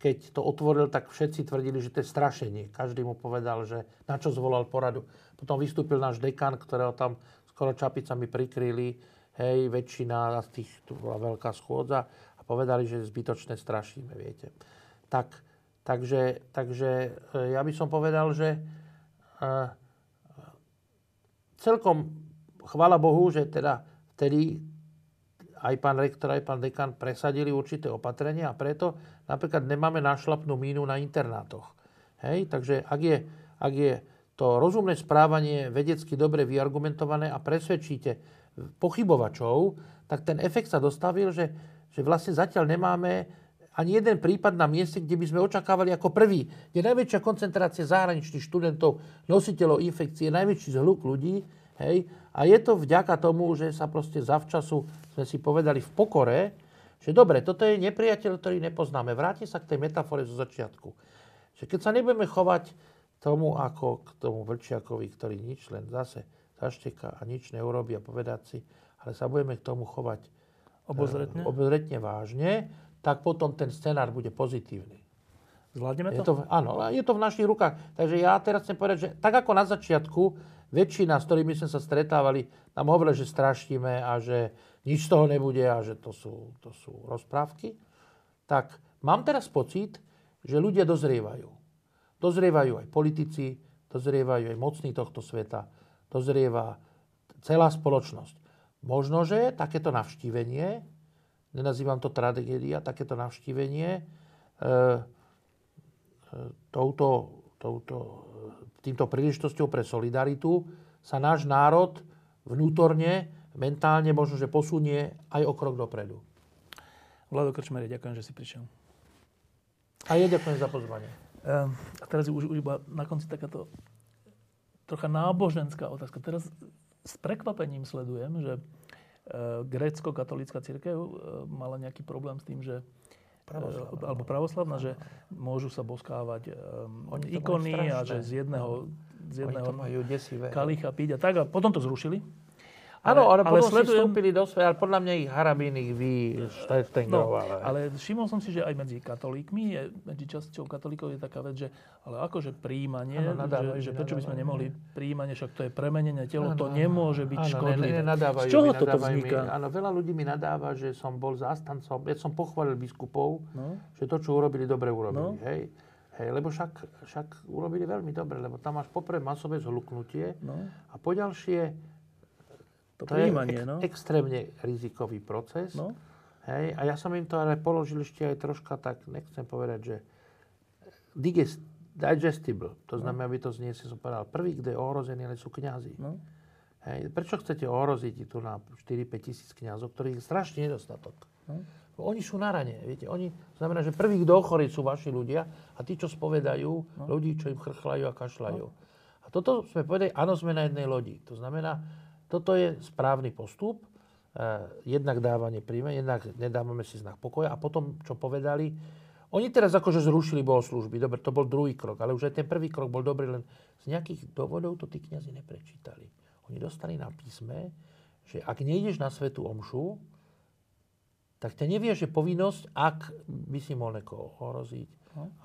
keď to otvoril, tak všetci tvrdili, že to je strašenie. Každý mu povedal, že na čo zvolal poradu. Potom vystúpil náš dekan, ktorého tam skoro čapicami prikryli hej, väčšina z tých, tu bola veľká schôdza a povedali, že zbytočne strašíme, viete. Tak, takže, takže e, ja by som povedal, že uh, celkom chvala Bohu, že teda vtedy aj pán rektor, aj pán dekan presadili určité opatrenia a preto napríklad nemáme našlapnú mínu na internátoch. Hej? Takže ak je, ak je to rozumné správanie vedecky dobre vyargumentované a presvedčíte pochybovačov, tak ten efekt sa dostavil, že, že vlastne zatiaľ nemáme ani jeden prípad na mieste, kde by sme očakávali ako prvý, kde najväčšia koncentrácia zahraničných študentov, nositeľov infekcie, najväčší zhluk ľudí. Hej, a je to vďaka tomu, že sa proste zavčasu sme si povedali v pokore, že dobre, toto je nepriateľ, ktorý nepoznáme. Vrátim sa k tej metafore zo začiatku. Že keď sa nebudeme chovať tomu ako k tomu vlčiakovi, ktorý nič len zase zašteka a nič neurobí a povedať si, ale sa budeme k tomu chovať obozretne, e, obozretne vážne, tak potom ten scenár bude pozitívny. Zvládneme to? Je to? Áno, je to v našich rukách. Takže ja teraz chcem povedať, že tak ako na začiatku, väčšina, s ktorými sme sa stretávali, nám hovorili, že strašíme a že nič z toho nebude a že to sú, to sú rozprávky, tak mám teraz pocit, že ľudia dozrievajú. Dozrievajú aj politici, dozrievajú aj mocní tohto sveta dozrieva celá spoločnosť. Možno, že takéto navštívenie, nenazývam to tragédia, takéto navštívenie e, touto, touto, týmto príležitosťou pre solidaritu sa náš národ vnútorne, mentálne možno, že posunie aj o krok dopredu. Vlado Krčmeri, ďakujem, že si prišiel. A ja ďakujem za pozvanie. Ehm, a teraz už, už iba na konci takáto trocha náboženská otázka. Teraz s prekvapením sledujem, že e, grécko-katolícka církev e, mala nejaký problém s tým, že pravoslavná. E, alebo pravoslavná, že môžu sa boskávať Oni ikony a že z jedného, z jedného kalicha piť a tak. A potom to zrušili. Áno, ale, ale potom sledujem- si vstúpili do sveta, ale podľa mňa ich Harabín ich No, ale všimol som si, že aj medzi katolíkmi, je, medzi časťou katolíkov je taká vec, že ale akože príjmanie, Áno, nadávajú, že, že prečo by sme nemohli príjmanie, však to je premenené telo, to Áno, nemôže byť áno, škodlivé. Ne, ne, nadávajú, Z čoho mi, toto mi. vzniká? Áno, veľa ľudí mi nadáva, že som bol zástancom, ja som pochválil biskupov, No. že to, čo urobili, dobre urobili. No. Hej. Hej, lebo však, však urobili veľmi dobre, lebo tam máš poprvé masové zhluknutie No, a poďalšie to, to je ek- no. extrémne rizikový proces. no. Hej, a ja som im to ale položil ešte aj troška tak, nechcem povedať, že digest, digestible, to znamená, aby to znie, si som povedal, prvý, kde je ohrozený, ale sú kňazi. no. Hej, prečo chcete ohroziť tu na 4-5 tisíc kňazov, ktorých je strašný nedostatok? No. Oni sú na rane, viete, oni, znamená, že prvých kto ochorí sú vaši ľudia a tí, čo spovedajú, No. ľudí, čo im chrchlajú a kašľajú. A toto sme povedali, áno, sme na jednej lodi. To znamená, toto je správny postup, eh, jednak dávanie príjme, jednak nedávame si znak pokoja. A potom, čo povedali, oni teraz akože zrušili bohoslužby, dobre, to bol druhý krok, ale už aj ten prvý krok bol dobrý, len z nejakých dôvodov to tí kniazy neprečítali. Oni dostali na písme, že ak nejdeš na svetú omšu, tak ťa nevie, že povinnosť, ak by si mohol niekoho ohroziť,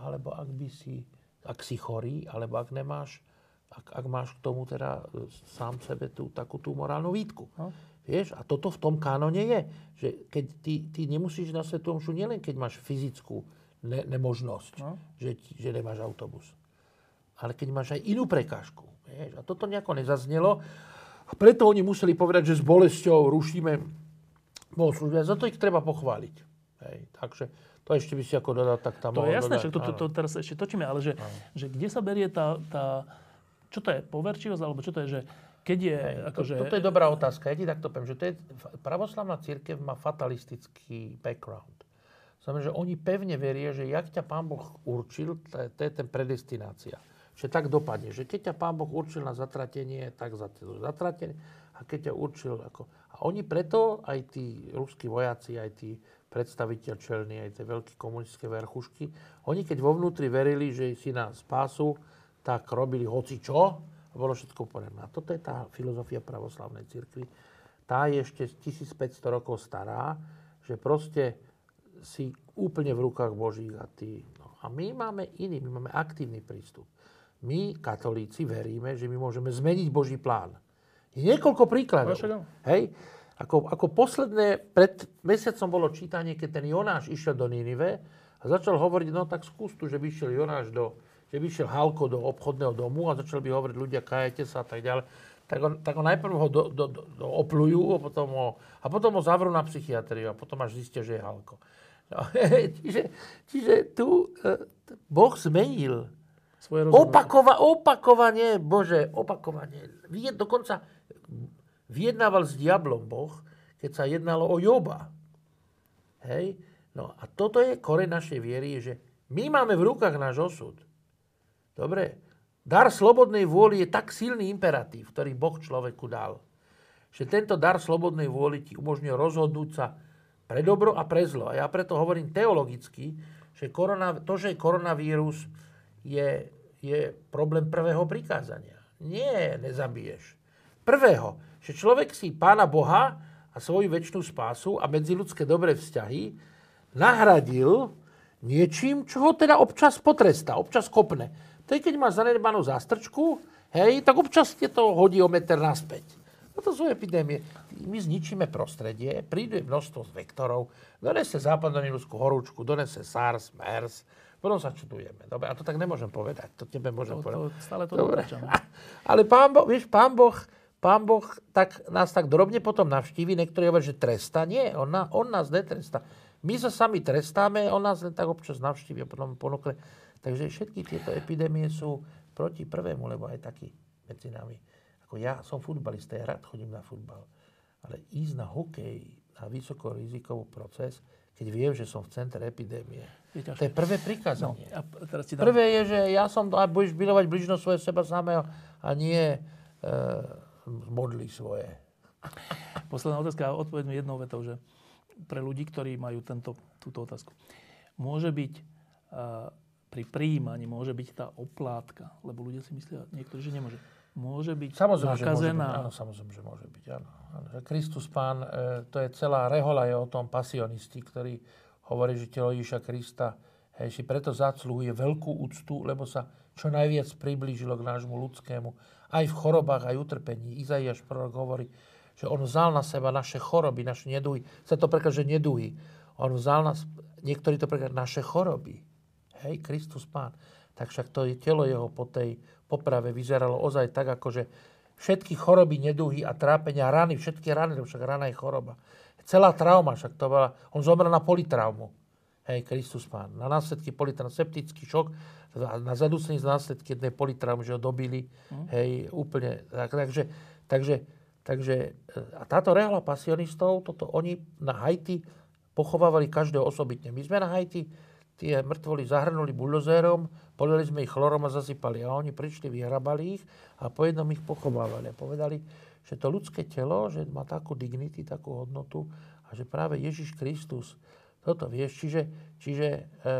alebo ak by si, ak si chorý, alebo ak nemáš, ak, ak máš k tomu teda e, sám sebe tú takú tú morálnu výtku. No. Vieš, a toto v tom kánone je, že keď ty, ty nemusíš na Svetú Omšu nielen keď máš fyzickú ne, nemožnosť, No. že, že nemáš autobus, ale keď máš aj inú prekážku. Vieš, a toto nejako nezaznelo. A preto oni museli povedať, že s bolesťou rušíme bohoslúžby. A za to ich treba pochváliť. Hej, takže to ešte by si ako dodal, tak tam To je jasné, dodať. to, to, Áno. to teraz ešte točíme, ale že, že kde sa berie tá, tá, čo to je, poverčivosť, alebo čo to je, že keď je, Hej, akože... to, toto je dobrá otázka. Ja ti takto poviem, že to je, pravoslavná církev má fatalistický background. Znamená, že oni pevne veria, že jak ťa Pán Boh určil, to je, to je ten predestinácia. Že tak dopadne. Že keď ťa Pán Boh určil na zatratenie, tak za zatratenie. A keď ťa určil ako... A oni preto, aj tí ruskí vojaci, aj tí predstaviteľčelní, aj tie veľké komunistické verchušky, oni keď vo vnútri verili, že si na spásu, tak robili hoci čo, a bolo všetko úplne. A toto je tá filozofia pravoslavnej cirkvi. Tá je ešte 1500 rokov stará, že proste si úplne v rukách Božích a ty. No. A my máme iný, my máme aktívny prístup. My, katolíci, veríme, že my môžeme zmeniť Boží plán. Je niekoľko príkladov. Hej? Ako, ako posledné, pred mesiacom bolo čítanie, keď ten Jonáš išiel do Ninive a začal hovoriť, no tak skús tu, že by išiel Jonáš do, že by išiel Halko do obchodného domu a začal by hovoriť ľudia, kajete sa a tak ďalej. Tak on, tak on najprv ho do, do, do, do oplujú a potom ho, a potom ho zavrú na psychiatriu a potom až zistia, že je Halko. No, <laughs> čiže, čiže tu e, Boh zmenil svoje rozhodnutie. Opakova, opakovanie, Bože, opakovanie. Dokonca vyjednával s diablom Boh, keď sa jednalo o Joba. Hej? No a toto je koreň našej viery, že my máme v rukách náš osud. Dobre? Dar slobodnej vôly je tak silný imperatív, ktorý Boh človeku dal, že tento dar slobodnej vôly ti umožňuje rozhodnúť sa pre dobro a pre zlo. A ja preto hovorím teologicky, že korona, to, že je koronavírus, je, je problém prvého prikázania. Nie, nezabiješ. Prvého, že človek si Pána Boha a svoju väčšnú spásu a medziludské dobré vzťahy nahradil niečím, čo ho teda občas potrestá, občas kopne. To je, keď máš zanedbanú zástrčku, hej, tak občas ti to hodí o meter naspäť. No to sú epidémie. My zničíme prostredie, príde množstvo vektorov, donese západonilskú horúčku, donese SARS, MERS, potom sa čudujeme. Dobre, a to tak nemôžem povedať, to tebe môžem To, povedať. to, stále to Dobre. <laughs> Ale pán Boh, vieš, pán Boh, pán boh tak, nás tak drobne potom navštívi, niektorí hovoria, že tresta. Nie, on, on nás netrestá. My sa sami trestáme, on nás len tak občas navštívi a potom ponúkne. Takže všetky tieto epidémie sú proti prvému, lebo aj taký medzi nami. Ako ja som futbalista, ja rád chodím na futbal. Ale ísť na hokej, na vysokorizikový proces, keď viem, že som v centre epidémie. Je. To je prvé No, prikázanie. a p- teraz dám... Prvé je, že ja som, a budeš milovať bližno svoje seba samého a nie e, modli svoje. Posledná otázka a odpoveď mi jednou vetou, že pre ľudí, ktorí majú tento, túto otázku. Môže byť uh, pri príjmaní môže byť tá oplátka, lebo ľudia si myslia, niektorí, že nemôže. Môže byť samozrejme, nakazená. Že môže byť, áno, samozrejme, že môže byť. Áno. Že Kristus Pán, e, to je celá rehola je o tom pasionisti, ktorý hovorí, že telo Ježiša Krista hej, si preto zaslúhuje veľkú úctu, lebo sa čo najviac priblížilo k nášmu ľudskému. Aj v chorobách, aj utrpení. Izaiáš prorok hovorí, že on vzal na seba naše choroby, naše neduhy. Sa to prekáže neduhy. On vzal nás, niektorí to prekáže naše choroby. Hej, Kristus Pán. Tak však to je telo jeho po tej poprave vyzeralo ozaj tak, ako že všetky choroby, neduhy a trápenia, rany, všetky rany, však rana je choroba. Celá trauma, však to bola, on zomrel na politraumu. Hej, Kristus Pán. Na následky politraumu, septický šok, na zadúcení z následky jednej politraumu, že ho dobili, mm. hej, úplne. Tak, takže, takže, takže a táto rehola pasionistov, toto oni na Haiti pochovávali každého osobitne. My sme na Haiti tie mŕtvoly zahrnuli buldozérom, polili sme ich chlorom a zasypali. A oni prišli, vyhrabali ich a po jednom ich pochovávali. A povedali, že to ľudské telo, že má takú dignity, takú hodnotu a že práve Ježiš Kristus toto vieš. Čiže, čiže e, e,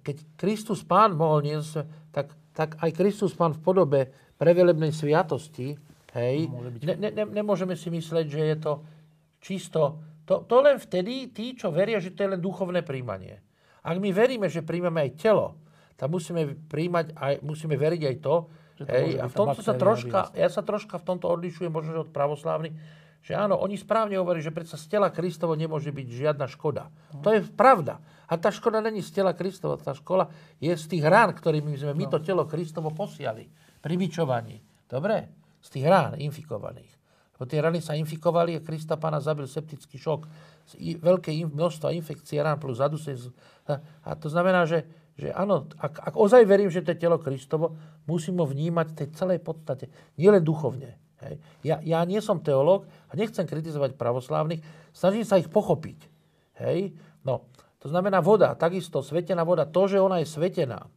keď Kristus Pán mohol niesť, tak, tak aj Kristus Pán v podobe prevelebnej sviatosti, hej, ne, ne, ne, nemôžeme si mysleť, že je to čisto... To, to len vtedy tí, čo veria, že to je len duchovné príjmanie. Ak my veríme, že príjmame aj telo, tak musíme, príjmať aj, musíme veriť aj to, že to hej, a v tomto sa troška, ja sa troška v tomto odlišujem možno od pravoslávnych, že áno, oni správne hovorí, že predsa z tela Kristovo nemôže byť žiadna škoda. No. To je pravda. A tá škoda není z tela Kristovo, tá škola je z tých rán, ktorými sme my no. to telo Kristovo posiali pri bičovaní. Dobre? Z tých rán infikovaných. Lebo tie rany sa infikovali a Krista pána zabil septický šok. Veľké množstvo infekcie rán plus zadusenie. A to znamená, že, že áno, ak, ak ozaj verím, že to je telo Kristovo, musím ho vnímať v tej celej podstate. Nielen duchovne. Hej. Ja, ja nie som teológ a nechcem kritizovať pravoslávnych, snažím sa ich pochopiť. Hej. No, to znamená voda, takisto svetená voda, to, že ona je svetená,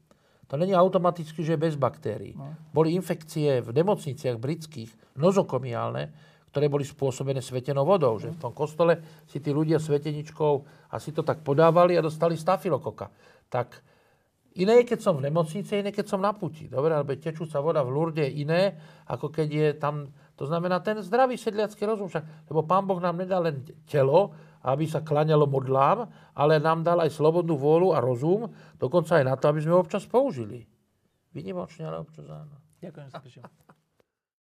to není automaticky, že je bez baktérií. No. Boli infekcie v nemocniciach britských, nozokomiálne, ktoré boli spôsobené svetenou vodou. Že v tom kostole si tí ľudia sveteničkou asi to tak podávali a dostali stafilokoka. Tak iné je, keď som v nemocnici, iné, keď som na puti. Dobre, alebo tečúca voda v Lurde je iné, ako keď je tam... To znamená ten zdravý sedliacký rozum. Však, lebo Pán Boh nám nedá len telo, aby sa klaňalo modlám, ale nám dal aj slobodnú vôľu a rozum, dokonca aj na to, aby sme ho občas použili. Vynimočne, ale občas áno. Ďakujem sa